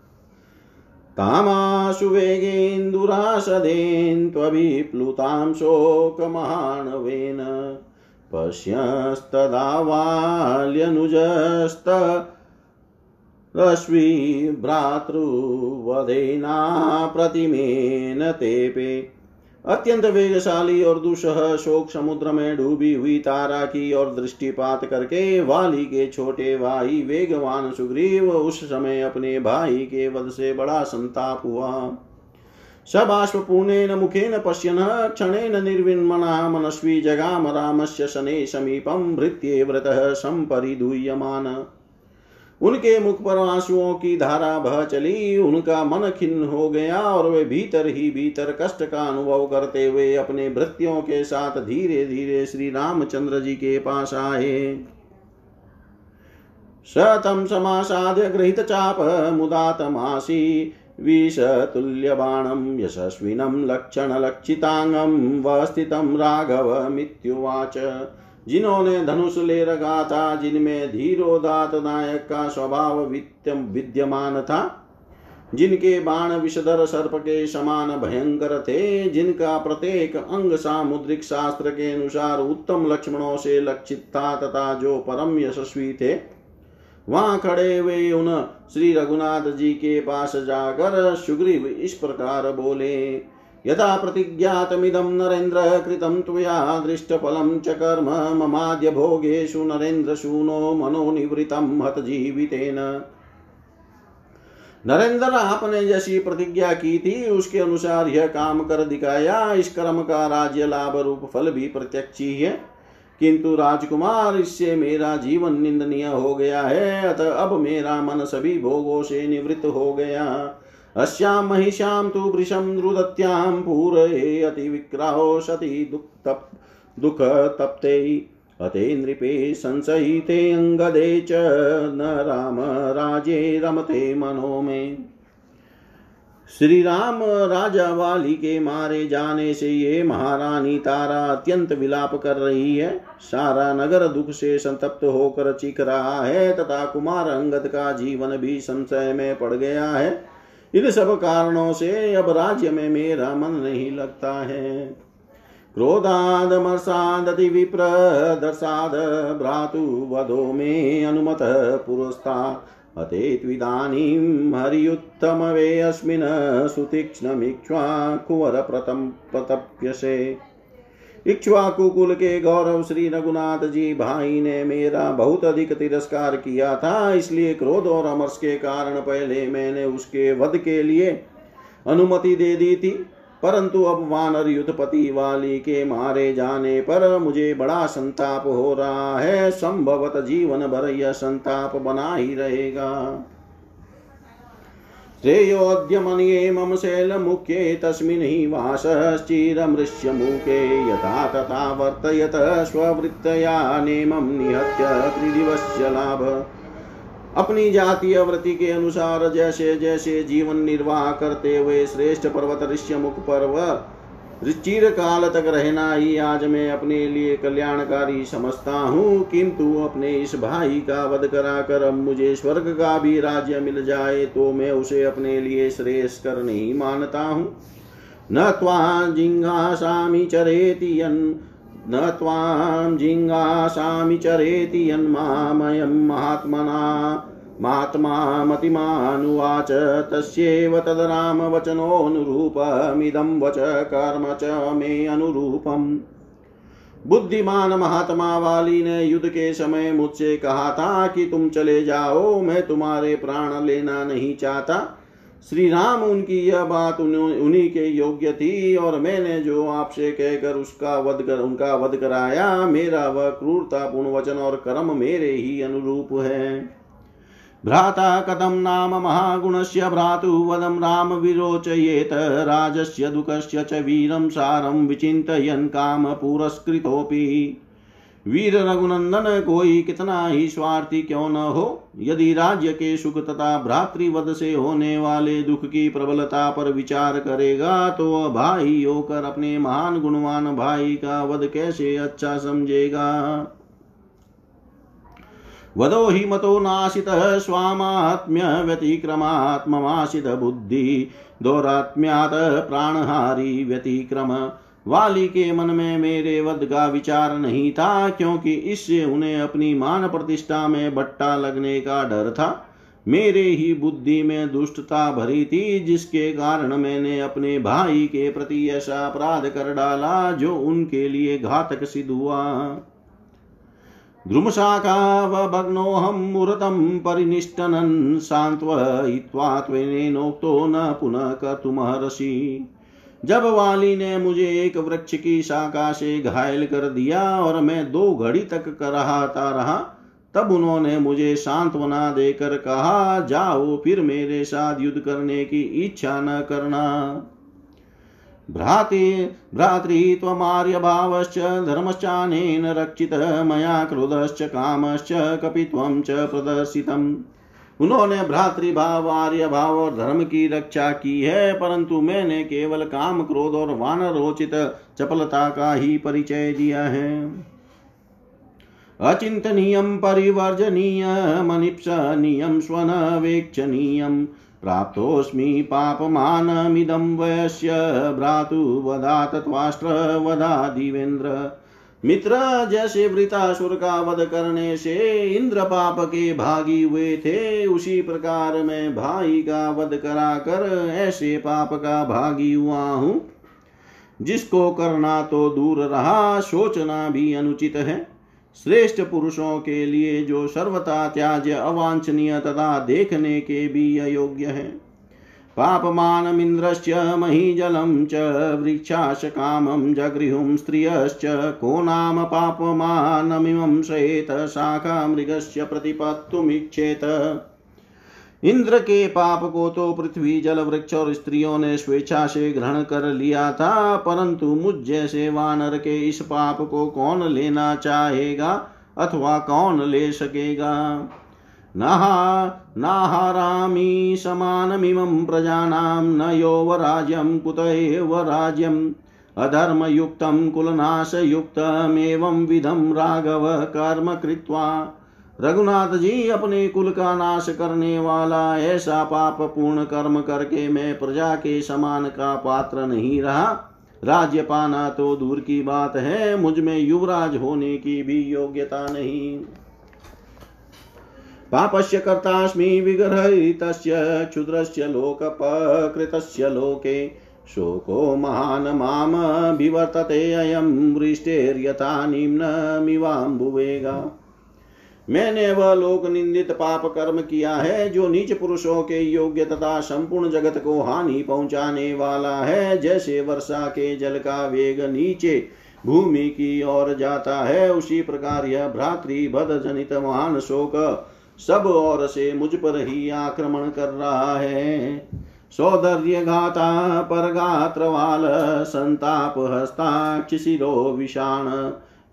तामाशु वेगेन्दुरासदेन् त्वभिप्लुतां शोकमाणवेन पश्यस्तदा वाल्यनुजस्त रश्मि भ्रातृवधेना प्रतिमेन तेपे। अत्यंत वेगशाली और दुसह शोक समुद्र में डूबी हुई तारा की ओर दृष्टिपात करके वाली के छोटे भाई वेगवान सुग्रीव उस समय अपने भाई के वध से बड़ा संताप हुआ। सबाष्पूर्णेन मुखेन पश्यन्, क्षणेन निर्विन्मना मनस्वी जगाम रामस्य शने समीपं भृत्ये व्रतः सम्परिदूयमान उनके मुख पर आंसुओं की धारा बह चली, उनका मन खिन्न हो गया और वे भीतर ही भीतर कष्ट का अनुभव करते हुए अपने भृत्यों के साथ धीरे धीरे श्री रामचंद्र जी के पास आए। शतम समासाद्य गृहित चाप, मुदातमासी विषतुल्यबाणं यशस्विनं लक्षणलक्षिताङ्गं वस्थितं राघवमित्युवाच जिन्होंने धनुष ले रखा था, जिनमें धीरोदात नायक का स्वभाव विद्यमान था, जिनके बाण विषधर सर्प के समान भयंकर थे, जिनका प्रत्येक अंग सामुद्रिक शास्त्र के अनुसार उत्तम लक्ष्मणों से लक्षित था तथा जो परम यशस्वी थे, वहाँ खड़े हुए उन श्री रघुनाथ जी के पास जाकर सुग्रीव इस प्रकार बोले यथा प्रतिज्ञातमिदं नरेन्द्र कृतं त्वया दृष्टफलं च कर्म ममाद्य भोगेषु नरेन्द्रशूनो मनोनिवृतं हतजीवितेन नरेंद्र आपने जैसी प्रतिज्ञा की थी, उसके अनुसार यह काम कर दिखाया। इस कर्म का राज्य लाभ रूप फल भी प्रत्यक्ष ही है। किंतु राजकुमार, इससे मेरा जीवन निंदनीय हो गया है। अतः अब मेरा मन सभी भोगों से निवृत्त हो गया। अस्यां महिषां तु वृषं रुदत्यां पूरये अतिविक्राहो सति दुःखतप्ते अते नृपे संशयिते अङ्गदे च न राम राजे रमते मनो मे। श्री राम राजा वाली के मारे जाने से ये महारानी तारा अत्यंत विलाप कर रही है। सारा नगर दुख से संतप्त होकर चीख रहा है तथा कुमार अंगद का जीवन भी संशय में पड़ गया है। इन सब कारणों से अब राज्य में मेरा मन नहीं लगता है। क्रोधाद मादि विप्र दर्शाद भ्रातु वधो मे अनुमत पुरस्ता अतेदानी हरियुत्तम वे अस्म सुतीक्षण मीक्षा कुंवर प्रतम प्रतप्यसे। इक्ष्वाकु कुल के गौरव श्री रघुनाथ जी भाई ने मेरा बहुत अधिक तिरस्कार किया था, इसलिए क्रोध और अमर्ष के कारण पहले मैंने उसके वध के लिए अनुमति दे दी थी। परंतु अब वानर युद्धपति वाली के मारे जाने पर मुझे बड़ा संताप हो रहा है। संभवत जीवन भर यह संताप बना ही रहेगा। श्रेयोद्यमन्ये मम शैलमुख्ये तस्मिन् हि वासश्चिरमृश्यमुखे यथा तथा वर्तयत स्ववृत्तया नेमं निहत्य त्रिदिवस्य लाभ। अपनी जातीय व्रति के अनुसार जैसे जैसे जीवन निर्वाह करते हुए श्रेष्ठ पर्वत ऋष्य मुख पर्व चिर काल तक रहना ही आज मैं अपने लिए कल्याणकारी समझता हूँ, किंतु अपने इस भाई का वध करा कर अब मुझे स्वर्ग का भी राज्य मिल जाए तो मैं उसे अपने लिए श्रेयस्कर नहीं मानता हूँ। न त्वा जिंगासामि चरेति यन्, न त्वां जिङ्गासामि चरेति यन्मामयं महात्मना। महात्मा मतिमानुवाच तस्यैव तद्रामवचनोऽनुरूपमिदं वच कर्म च मे अनुरूपम्। बुद्धिमान महात्मा वाली ने युद्ध के समय मुझसे कहा था कि तुम चले जाओ, मैं तुम्हारे प्राण लेना नहीं चाहता। श्री राम उनकी यह बात उन्हीं के योग्य थी और मैंने जो आपसे कहकर उसका वध कर, उनका वध कराया, मेरा वह क्रूरतापूर्ण वचन और कर्म मेरे ही अनुरूप है। भ्राता कथम नाम महागुणस्य भ्रातु वदं राम विरोचयेत, राजस्य दुःखस्य च वीरं सारं विचिन्तयन् काम पुरस्कृतोऽपि वीर रघुनंदन कोई कितना ही स्वार्थी क्यों न हो, यदि राज्य के सुख तथा भ्रातृवध से होने वाले दुख की प्रबलता पर विचार करेगा तो भाई होकर अपने महान गुणवान भाई का वध कैसे अच्छा समझेगा? वदो हि मतो नाशितः बुद्धि। दोरात्म्यात् प्राणहारी व्यतिक्रम। वाली के मन में मेरे वध का विचार नहीं था, क्योंकि इससे उन्हें अपनी मान प्रतिष्ठा में बट्टा लगने का डर था। मेरे ही बुद्धि में दुष्टता भरी थी, जिसके कारण मैंने अपने भाई के प्रति ऐसा अपराध कर डाला, जो उनके लिए घातक सिद्ध हुआ। द्रुमशाखावभग्नोऽहं मुहूर्तं परिनिष्टनन् सान्त्वयित्वा त्वेनेनोक्तो न पुनः कर्तुमर्हसि जब वाली ने मुझे एक वृक्ष की शाखा से घायल कर दिया और मैं दो घड़ी तक कराहता रहा। तब उन्होंने मुझे सांत्वना देकर कहा, जाओ फिर मेरे साथ युद्ध करने की इच्छा न करना। भ्राति भ्रातृत्वमार्यभावश्च धर्मश्चानेन रक्षित, मया क्रोधश्च, कामश्च, कपित्वं च प्रदर्शितम्। उन्होंने भ्रातृभाव आर्य भाव और धर्म की रक्षा की है, परंतु मैंने केवल काम, क्रोध और वानरोचित चपलता का ही परिचय दिया है। अचिंतनीयम परिवर्जनीय मनिप्सनीयम स्वन वेक्षणीयम प्राप्तोऽस्मि पापमानमिदं वयस्य तत्वाष्ट्र वधा दिवेन्द्र। मित्र जैसे वृतासुर का वध करने से इंद्र पाप के भागी हुए थे उसी प्रकार मैं भाई का वध करा कर ऐसे पाप का भागी हुआ हूँ। जिसको करना तो दूर रहा, सोचना भी अनुचित है। श्रेष्ठ पुरुषों के लिए जो सर्वथा त्याज्य, अवांछनीय तथा देखने के भी अयोग्य है। पापमानमिन्द्रश्च महीजलं च वृक्षाश काम जगृहुं स्त्रियश्च, को नाम पापमानमिमं श्रेत शाखा मृगश प्रतिपत्तुमिच्छेत। इंद्र के पाप को तो पृथ्वी जल वृक्ष और स्त्रियों ने स्वेच्छा से ग्रहण कर लिया था, परंतु मुझ जैसे वानर के इस पाप को कौन लेना चाहेगा अथवा कौन ले सकेगा? नहा, नाहारामि समानमिमं प्रजानां न यौवराज्यं कुत एव राज्यम् अधर्मयुक्तं कुलनाशयुक्तमेवं विधं राघव कर्म कृत्वा रघुनाथ जी अपने कुल का नाश करने वाला ऐसा पाप पूर्ण कर्म करके मैं प्रजा के समान का पात्र नहीं रहा। राज्य पाना तो दूर की बात है, मुझमें युवराज होने की भी योग्यता नहीं। पापस्य कर्तास्मि विगर्हितस्य, क्षुद्रस्य लोकपकृतस्य लोके। शोको महान् माम विवर्तते, अयं वृष्टेर्यथा निम्नमिवाम्बुवेगा। मैंने वह लोक निंदित पाप कर्म किया है, जो नीच पुरुषों के योग्य तथा संपूर्ण जगत को हानि पहुँचाने वाला है, जैसे वर्षा के जल का वेग नीचे भूमि की ओर जाता है, उसी प्रकार यह भ्रातृ भद जनित महान शोक सब ओर से मुझ पर ही आक्रमण कर रहा है। सौदर्य घाता पर गात्रवाल संताप हस्ताक्षिशिरो विषाण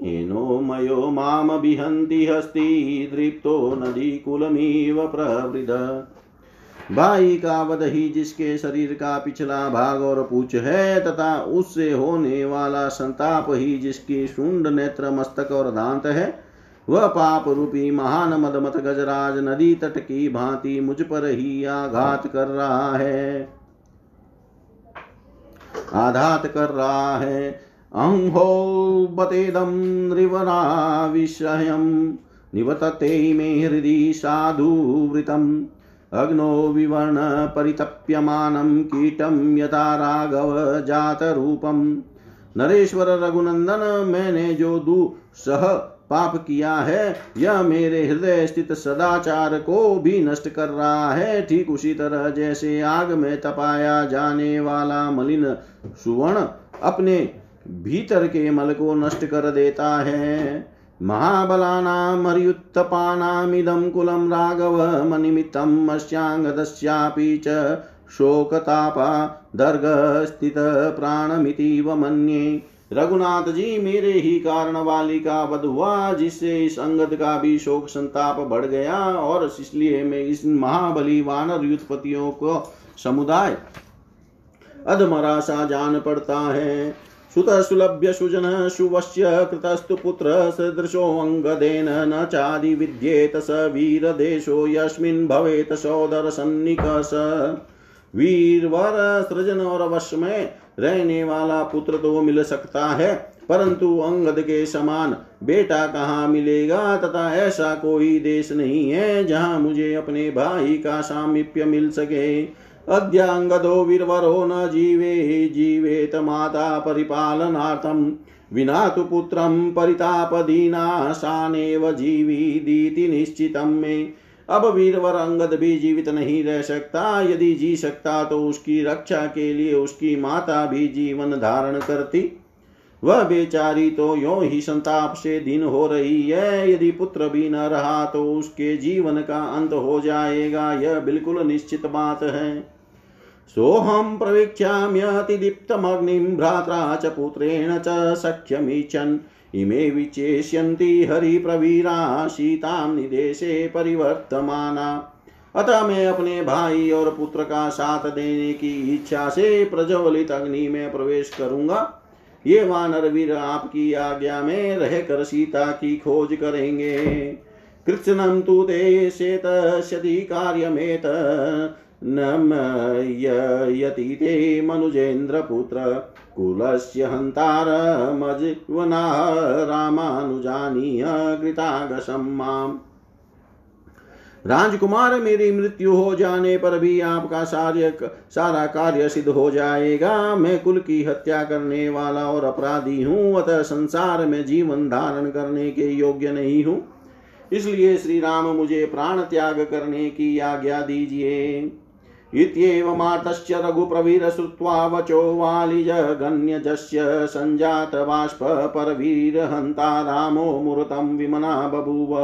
येनो मयो मामभिहन्ति हस्ति, दृप्तो नदीकुलमिव प्रवृद। भाई का वध ही जिसके शरीर का पिछला भाग और पूछ है, तथा उससे होने वाला संताप ही जिसकी शुंड नेत्र, मस्तक और दांत है, वह पाप रूपी महान मदमत गजराज नदी तट की भांति मुझ पर ही आघात कर रहा है। आघात कर रहा है। अहो बतेदं नृवराविषयं निवतते मे हृदि साधुवृतम् अग्नो विवर्णपरितप्यमानं कीटं यथा राघव जातरूपम् नरेश्वर रघुनंदन, मैंने जो दू सह पाप किया है, यह मेरे हृदय स्थित सदाचार को भी नष्ट कर रहा है। ठीक उसी तरह जैसे आग में तपाया जाने वाला मलिन सुवर्ण अपने भीतर के मल को नष्ट कर देता है। महाबलानामर्युत्थपानामिदं कुलं राघवमनिमित्तम् अस्याङ्गदस्यापि च शोकतापा दर्गस्थितप्राणमितीव मन्ये। रघुनाथ जी मेरे ही कारण वाली का वध हुआ जिससे इस अंगद का भी शोक संताप बढ़ गया और इसलिए मैं इस महाबली वानर युद्धपतियों को समुदाय अधमरा सा जान पड़ता है। सुतसुलभ्य सुजन शुवस्य कृतस्तु पुत्र सदृशोऽङ्गदेन न चादिविद्येत स वीरदेशो यस्मिन् भवेत् सौदर सन्निकस। वीरवर सृजन और वश में रहने वाला पुत्र तो मिल सकता है, परंतु अंगद के समान बेटा कहाँ मिलेगा तथा ऐसा कोई देश नहीं है जहाँ मुझे अपने भाई का सामीप्य मिल सके। अद्याङ्गदो वीरवरो न जीवे, जीवेत माता परिपालनार्थं। विना तु पुत्रं परितापदीनाशानेव जीवीदीति निश्चितं मे। अब वीरवर अंगद भी जीवित नहीं रह सकता। यदि जी सकता तो उसकी रक्षा के लिए उसकी माता भी जीवन धारण करती। वह बेचारी तो यो ही संताप से दिन हो रही है। यदि पुत्र भी न रहा तो उसके जीवन का अंत हो जाएगा। यह बिल्कुल निश्चित बात है। सोऽहं प्रवीक्ष्याम्यतिदीप्तमग्निं भ्रात्रा च पुत्रेण च सख्यमीच्छन् इमे विचेष्यन्ति हरिप्रवीरा, सीतां निदेशे परिवर्तमाना। अतः मैं अपने भाई और पुत्र का साथ देने की इच्छा से प्रज्वलित अग्नि में प्रवेश करूँगा। ये वानर वीर आपकी आज्ञा में रहकर सीता की खोज करेंगे। कृष्णम तु ते शेत कार्यमेत। नमयति ते मनुजेन्द्रपुत्र कुलस्य हन्तारमजिह्वना रामानुजानीय कृतागसं माम्। राजकुमार, मेरी मृत्यु हो जाने पर भी आपका सार्य सारा कार्य सिद्ध हो जाएगा। मैं कुल की हत्या करने वाला और अपराधी हूँ, अतः संसार में जीवन धारण करने के योग्य नहीं हूँ। इसलिए श्री राम, मुझे प्राण त्याग करने की आज्ञा दीजिए। इत्येवमातस्य रघुप्रवीर श्रुत्वा वचो सञ्जातबाष्प परवीरहन्ता रामो मुहूर्तं विमना बभूव।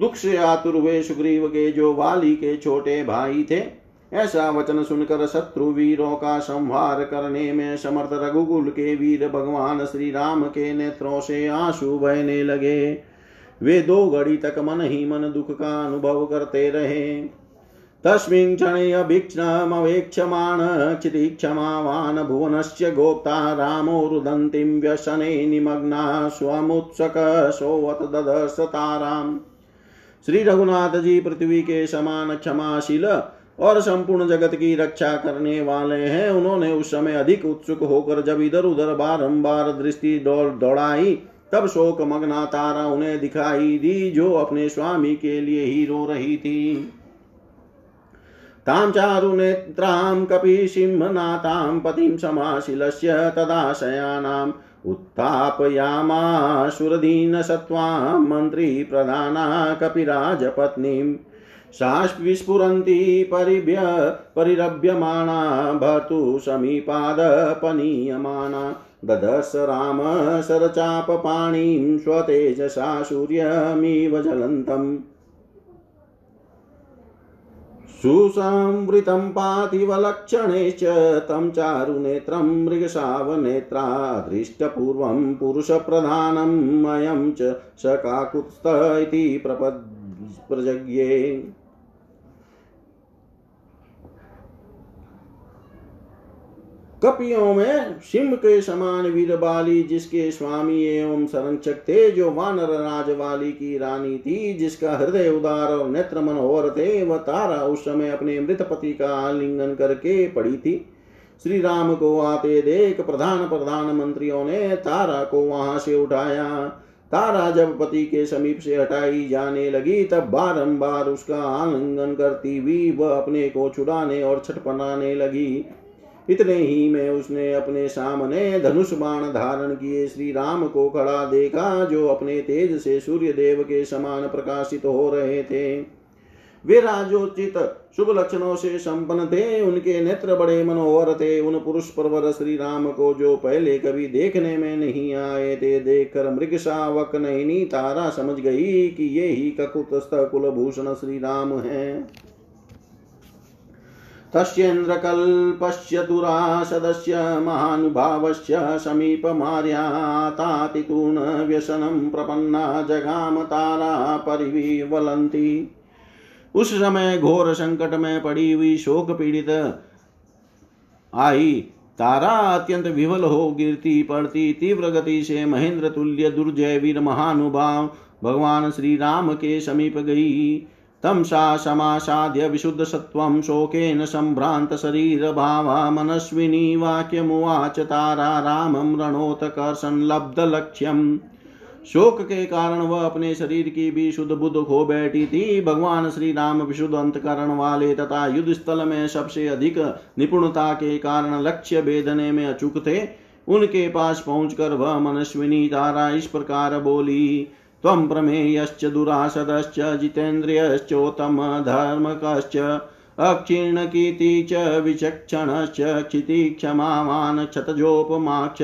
दुख से आतुर हुए सुग्रीव के जो वाली के छोटे भाई थे। ऐसा वचन सुनकर शत्रु वीरों का संहार करने में समर्थ रघुकुल के वीर भगवान श्री राम के नेत्रों से आँसू बहने लगे। वे दो घड़ी तक मन ही मन दुख का अनुभव करते रहे। तस्मिन् क्षणे अभीक्ष्णमवेक्षमाण क्षितिक्षमावान् भुवनस्य गोप्ता रामो व्यसने निमग्ना स्वमुत्सकसोऽत ददर्श ताराम्। श्री रघुनाथ जी पृथ्वी के समान क्षमाशील और संपूर्ण जगत की रक्षा करने वाले हैं। उन्होंने उस समय अधिक उत्सुक होकर जब इधर उधर बारंबार दृष्टि दौड़ दौड़ाई, तब शोक मग्ना तारा उन्हें दिखाई दी, जो अपने स्वामी के लिए ही रो रही थी। तां चारुनेत्रां कपिसिंहनाथां पतिं समाशिलस्य तदाशयानाम् उत्थापयामाशुरदीनसत्त्वां मन्त्रीप्रधाना कपिराजपत्नीं सा विस्फुरन्ती परिभ्य परिरभ्यमाणा भर्तु समीपादपनीयमाना ददर्श राम सरचापपाणिं स्वतेजसा सूर्यमिव ज्वलन्तम् सुसंवृतं पातिवलक्षणैश्च तं चारुनेत्रं मृगशावनेत्रा दृष्टपूर्वं पुरुषप्रधानम् अयं च स काकुत्स्थ इति प्रपद् प्रजज्ञे। कपियों में सिंह के समान वीर बाली, जिसके स्वामी एवं संरक्षक थे, जो वानर राज वाली की रानी थी, जिसका हृदय उदार और नेत्र मनोहर थे, वह तारा उस समय अपने मृत पति का आलिंगन करके पड़ी थी। श्री राम को आते देख प्रधान प्रधान मंत्रियों ने तारा को वहाँ से उठाया। तारा जब पति के समीप से हटाई जाने लगी, तब बारंबार उसका आलिंगन करती हुई वह अपने को छुड़ाने और छटपनाने लगी। इतने ही में उसने अपने सामने धनुष बाण धारण किए। श्री राम को खड़ा देखा, जो अपने तेज से सूर्य देव के समान प्रकाशित हो रहे थे। वे राजोचित, शुभ लक्षणों से संपन्न थे। उनके नेत्र बड़े मनोहर थे। उन पुरुष परवर श्री राम को जो पहले कभी देखने में नहीं आए थे, देखकर मृग शावक नैनी तारा समझ गई कि ये ही ककुतस्थ कुलभूषण श्री राम हैं। तस्येन्द्रकल्पस्य दुरासदस्य महानुभावस्य समीपमार्यातातितूर्णव्यसनं प्रपन्ना जगाम तारा परिविवलन्ति। उस समय घोर संकट में पड़ी हुई शोक पीड़ित आई। तारा अत्यंत विवल हो गिरती पड़ती तीव्र गति से महेंद्र तुल्य दुर्जय वीर महानुभाव भगवान श्री राम के समीप गई। तं सा समासाद्य विशुद्धसत्त्वं शोकेन सम्भ्रान्तशरीरभावा मनस्विनी वाक्यमुवाच तारा राम रामं रणोत्कर्षन्लब्धलक्ष्यम् शोक के कारण वह अपने शरीर की भी शुद्ध बुद्ध खो बैठी थी। भगवान श्री राम विशुद्ध अंतकरण वाले तथा युद्ध स्थल में सबसे अधिक निपुणता के कारण लक्ष्य भेदने में अचूक थे। उनके पास पहुंचकर वह मनस्विनी तारा इस प्रकार बोली त्वं प्रमेयश्च, दुरासदश्च, जितेन्द्रियश्चोत्तमधर्मकश्च अक्षीर्णकीर्ति च, विचक्षणश्च क्षितिक्षमावान् क्षतजोपमाक्ष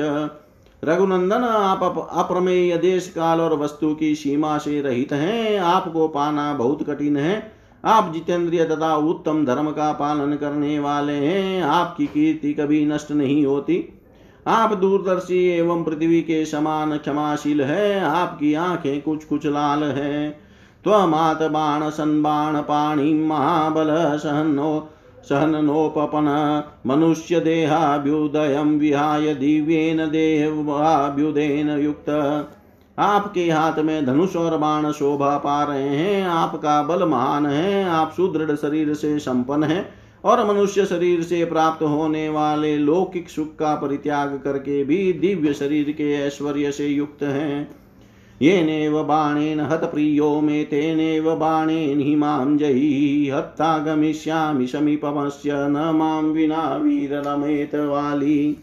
रघुनंदन आप अप्रमेय देश काल और वस्तु की सीमा से रहित हैं। आपको पाना बहुत कठिन है। आप जितेंद्रिय तथा उत्तम धर्म का पालन करने वाले हैं। आपकी कीर्ति कभी नष्ट नहीं होती। आप दूरदर्शी एवं पृथ्वी के समान क्षमाशील है, आपकी आँखें कुछ कुछ लाल है। त्वमात बाण सन्बाण पाणी महाबल सहनो सहन सहनोपपन, मनुष्य देहाभ्युदयं विहाय दिव्येन देहाभ्युदयन युक्त। आपके हाथ में धनुष और बाण शोभा पा रहे हैं, आपका बल महान है, आप सुदृढ़ शरीर से संपन्न है। और मनुष्य शरीर से प्राप्त होने वाले लौकिक सुख का परित्याग करके भी दिव्य शरीर के ऐश्वर्य से युक्त हैं। येनेव बाणेन हतप्रियो मे तेनेव बाणेन हि माँ जयी हत्ता गमिष्यामि समीपमस्य न माँ विना वीर रमेत वाली।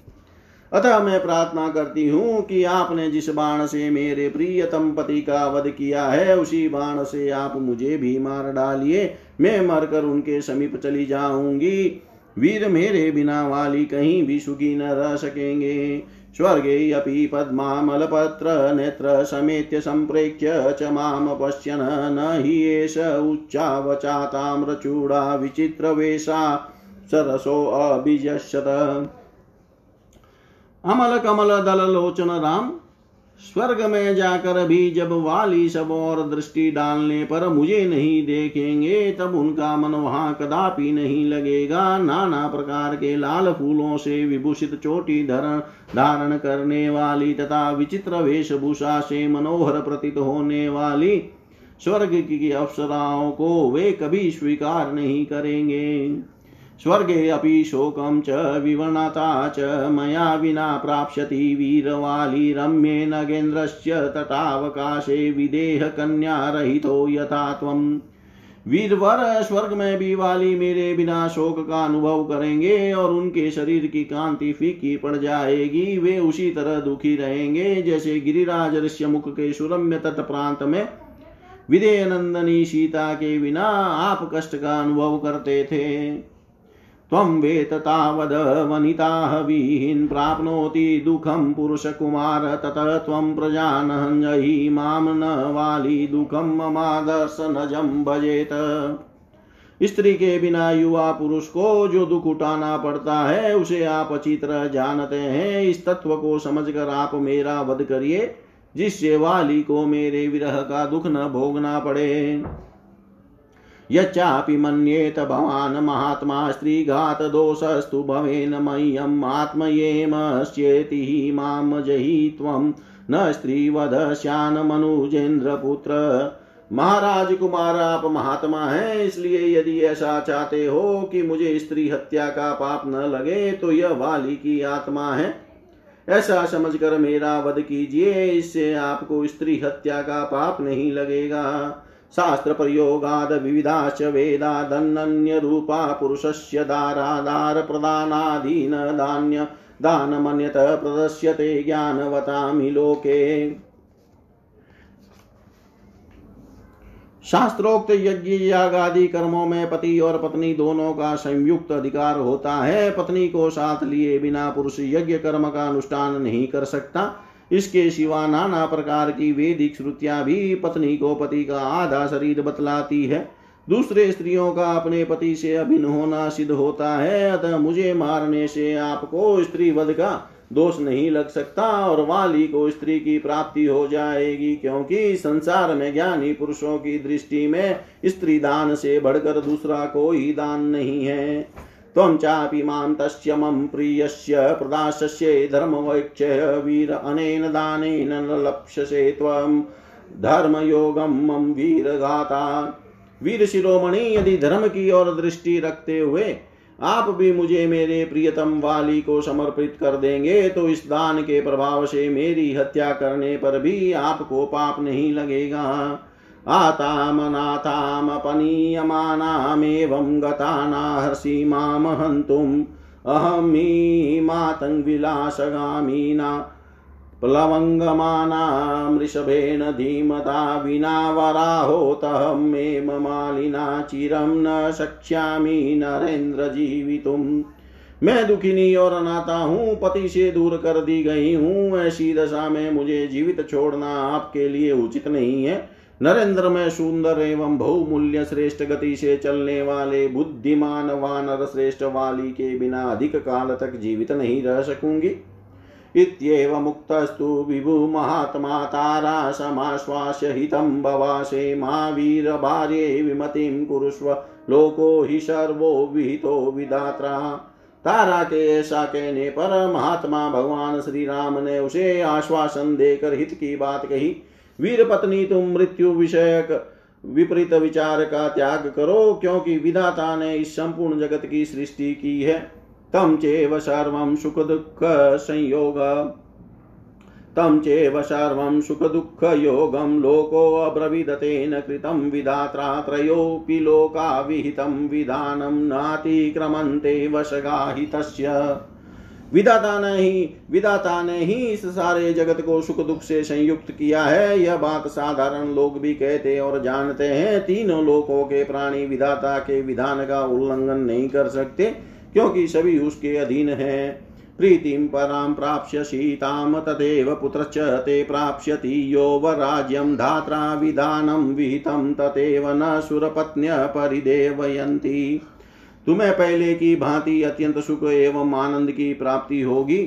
अतः मैं प्रार्थना करती हूँ कि आपने जिस बाण से मेरे प्रियतम पति का वध किया है, उसी बाण से आप मुझे भी मार डालिए। मैं मरकर उनके समीप चली जाऊँगी। वीर मेरे बिना वाली कहीं भी सुखी न रह सकेंगे। स्वर्गे अपि पद्मामलपत्र नेत्र समेत्य सम्प्रेक्ष्य च माँ पश्यन् न हि एष उच्चावचाताम्रचूडा विचित्रवेषा सरसोऽभिजश्यत अमल कमल दल लोचन राम स्वर्ग में जाकर भी जब वाली सब और दृष्टि डालने पर मुझे नहीं देखेंगे, तब उनका मन वहाँ कदापि नहीं लगेगा। नाना प्रकार के लाल फूलों से विभूषित चोटी धरण धारण करने वाली तथा विचित्र वेशभूषा से मनोहर प्रतीत होने वाली स्वर्ग की अप्सराओं को वे कभी स्वीकार नहीं करेंगे। स्वर्गे अपि शोकं च विवर्णता च, मया विना प्राप्स्यति वीरवाली रम्ये नगेन्द्रस्य तटावकाशे विदेह कन्यारहितो यथा त्वम् वीरवर स्वर्ग में भी वाली मेरे बिना शोक का अनुभव करेंगे और उनके शरीर की कांति फीकी पड़ जाएगी। वे उसी तरह दुखी रहेंगे, जैसे गिरिराज ऋष्यमुख के सुरम्य तट प्रांत में विदेह नंदनी सीता के बिना आप कष्ट का अनुभव करते थे। त्वं वेत तावद् वनिताः वीहिन् प्राप्नोति दुःखं पुरुषकुमार ततः त्वं प्रजानहञ्जयि माँ न वाली दुःखं ममादर्शनजं भजेत। स्त्री के बिना युवा पुरुष को जो दुख उठाना पड़ता है, उसे आप अच्छी तरह जानते हैं। इस तत्व को समझकर आप मेरा वध करिए, जिससे वाली को मेरे विरह का दुख न भोगना पड़े। यच्चापि मन्येत भवान् महात्मा स्त्रीघातदोषस्तु भवेन मह्यम् आत्मयेमश्चेति माँ जहि त्वं। न स्त्रीवधश्यानमनुजेन्द्रपुत्र महाराज कुमार, आप महात्मा हैं, इसलिए यदि ऐसा चाहते हो कि मुझे स्त्री हत्या का पाप न लगे तो यह वाली की आत्मा है। ऐसा समझकर मेरा वध कीजिए, इससे आपको स्त्री हत्या का पाप नहीं लगेगा। शास्त्र प्रयोगाद विविधाश्च वेदादन्यरूपा पुरुषस्य दारादार प्रदानाधीन दान्य दानमन्यत प्रदर्श्यते ज्ञानवतामि लोके। शास्त्रोक्त यज्ञ याग आदि कर्मों में पति और पत्नी दोनों का संयुक्त अधिकार होता है। पत्नी को साथ लिए बिना पुरुष यज्ञ कर्म का अनुष्ठान नहीं कर सकता। इसके सिवा नाना प्रकार की वेदिक श्रुतियाँ भी पत्नी को पति का आधा शरीर बतलाती है। दूसरे स्त्रियों का अपने पति से अभिन्न होना सिद्ध होता है, अतः मुझे मारने से आपको स्त्री वध का दोष नहीं लग सकता और वाली को स्त्री की प्राप्ति हो जाएगी, क्योंकि संसार में ज्ञानी पुरुषों की दृष्टि में स्त्री दान से बढ़कर दूसरा कोई दान नहीं है। त्वं चापि माँ तस्य मम प्रियस्य धर्मवैक्षय वीर अनेन दानेन न लप्स्यसे त्वं। धर्मयोगं मम वीरगाता वीर शिरोमणि, यदि धर्म की ओर दृष्टि रखते हुए आप भी मुझे मेरे प्रियतम वाली को समर्पित कर देंगे तो इस दान के प्रभाव से मेरी हत्या करने पर भी आपको पाप नहीं लगेगा। आतामनाथामपनीयमानामेवं गतानाहर्षि माँ हन्तुम् अहमीमातङ्विलासगामिना प्लवङ्गमानां वृषभेण धीमता विना वराहोतहमेव मालिना चिरं न शक्ष्यामि नरेन्द्र जीवितुम् मैं दुखिनी और अनाथा हूँ, पति से दूर कर दी गई हूँ, ऐसी दशा में मुझे जीवित छोड़ना आपके लिए उचित नहीं है। नरेंद्र में सुंदर एवं बहुमूल्य श्रेष्ठ गति से चलने वाले बुद्धिमान वानर श्रेष्ठ वाली के बिना अधिक काल तक जीवित नहीं रह सकूँगी। इत्येव मुक्तस्तु विभु महात्मा तारा समाश्वास्य हितं भवासे मा वीरभार्ये विमतिं कुरुष्व लोको हि सर्वो विहितो विधात्रा तारा के ऐसा कहने पर महात्मा भगवान श्री राम ने उसे आश्वासन देकर हित की बात कही। वीर पत्नी तुम मृत्यु विषयक विपरीत विचार का त्याग करो, क्योंकि विधाता ने इस संपूर्ण जगत की सृष्टि की है। तम चेव सर्व सुख दुख संयोग। तं चेव सर्वं सुखदुःखयोगं लोकोऽब्रवीदतेन कृतं विधात्रा त्रयोऽपि लोका विहितं विधानं नातिक्रमन्ते वशगाहितस्य। विदाता ने ही विदाता ने ही इस सारे जगत को सुख दुख से संयुक्त किया है। यह बात साधारण लोग भी कहते और जानते हैं। तीनों लोकों के प्राणी विदाता के विधान का उल्लंघन नहीं कर सकते, क्योंकि सभी उसके अधीन है। प्रीतिं परां प्राप्स्यसि तां तदेव पुत्रश्च ते प्राप्स्यति यो वराज्यं धात्रा विधानं विहितं तदेव न सुरपत्न्य परिदेवयन्ति। तुम्हें पहले की भांति अत्यंत सुख एवं आनंद की प्राप्ति होगी।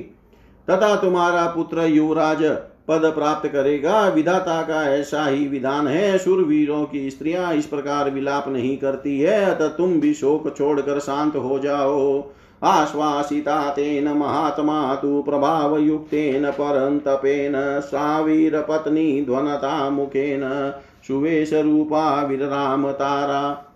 तथा तुम्हारा पुत्र युवराज पद प्राप्त करेगा। विधाता का ऐसा ही विधान है। सुरवीरों की स्त्रियाँ इस प्रकार विलाप नहीं करती है। अतः तुम भी शोक छोड़कर शांत हो जाओ। आश्वासिता तेन महात्मा तु प्रभावयुक्तेन परन्तपेन सावीरपत्नी ध्वनता मुखेन सुवेशरूपा विराम तारा।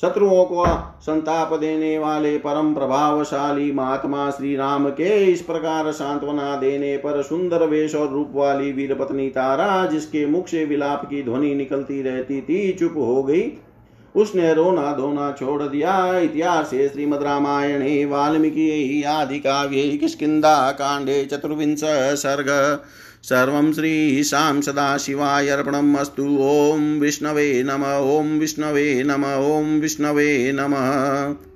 शत्रुओं को संताप देने वाले परम प्रभावशाली महात्मा श्री राम के इस प्रकार सांत्वना देने पर सुंदर वेश और रूप वाली वीर पत्नी तारा, जिसके मुख से विलाप की ध्वनि निकलती रहती थी, चुप हो गई। उसने रोना धोना छोड़ दिया। इतिहास श्रीमद रामायणे, वाल्मीकि आदि काव्ये किष्किन्धा कांडे, चतुर्विंश, सर्ग सर्वं श्रीशां सदाशिवाय अर्पणम् ॐ विष्णवे नम ॐ विष्णवे नम ॐ विष्णवे नमः।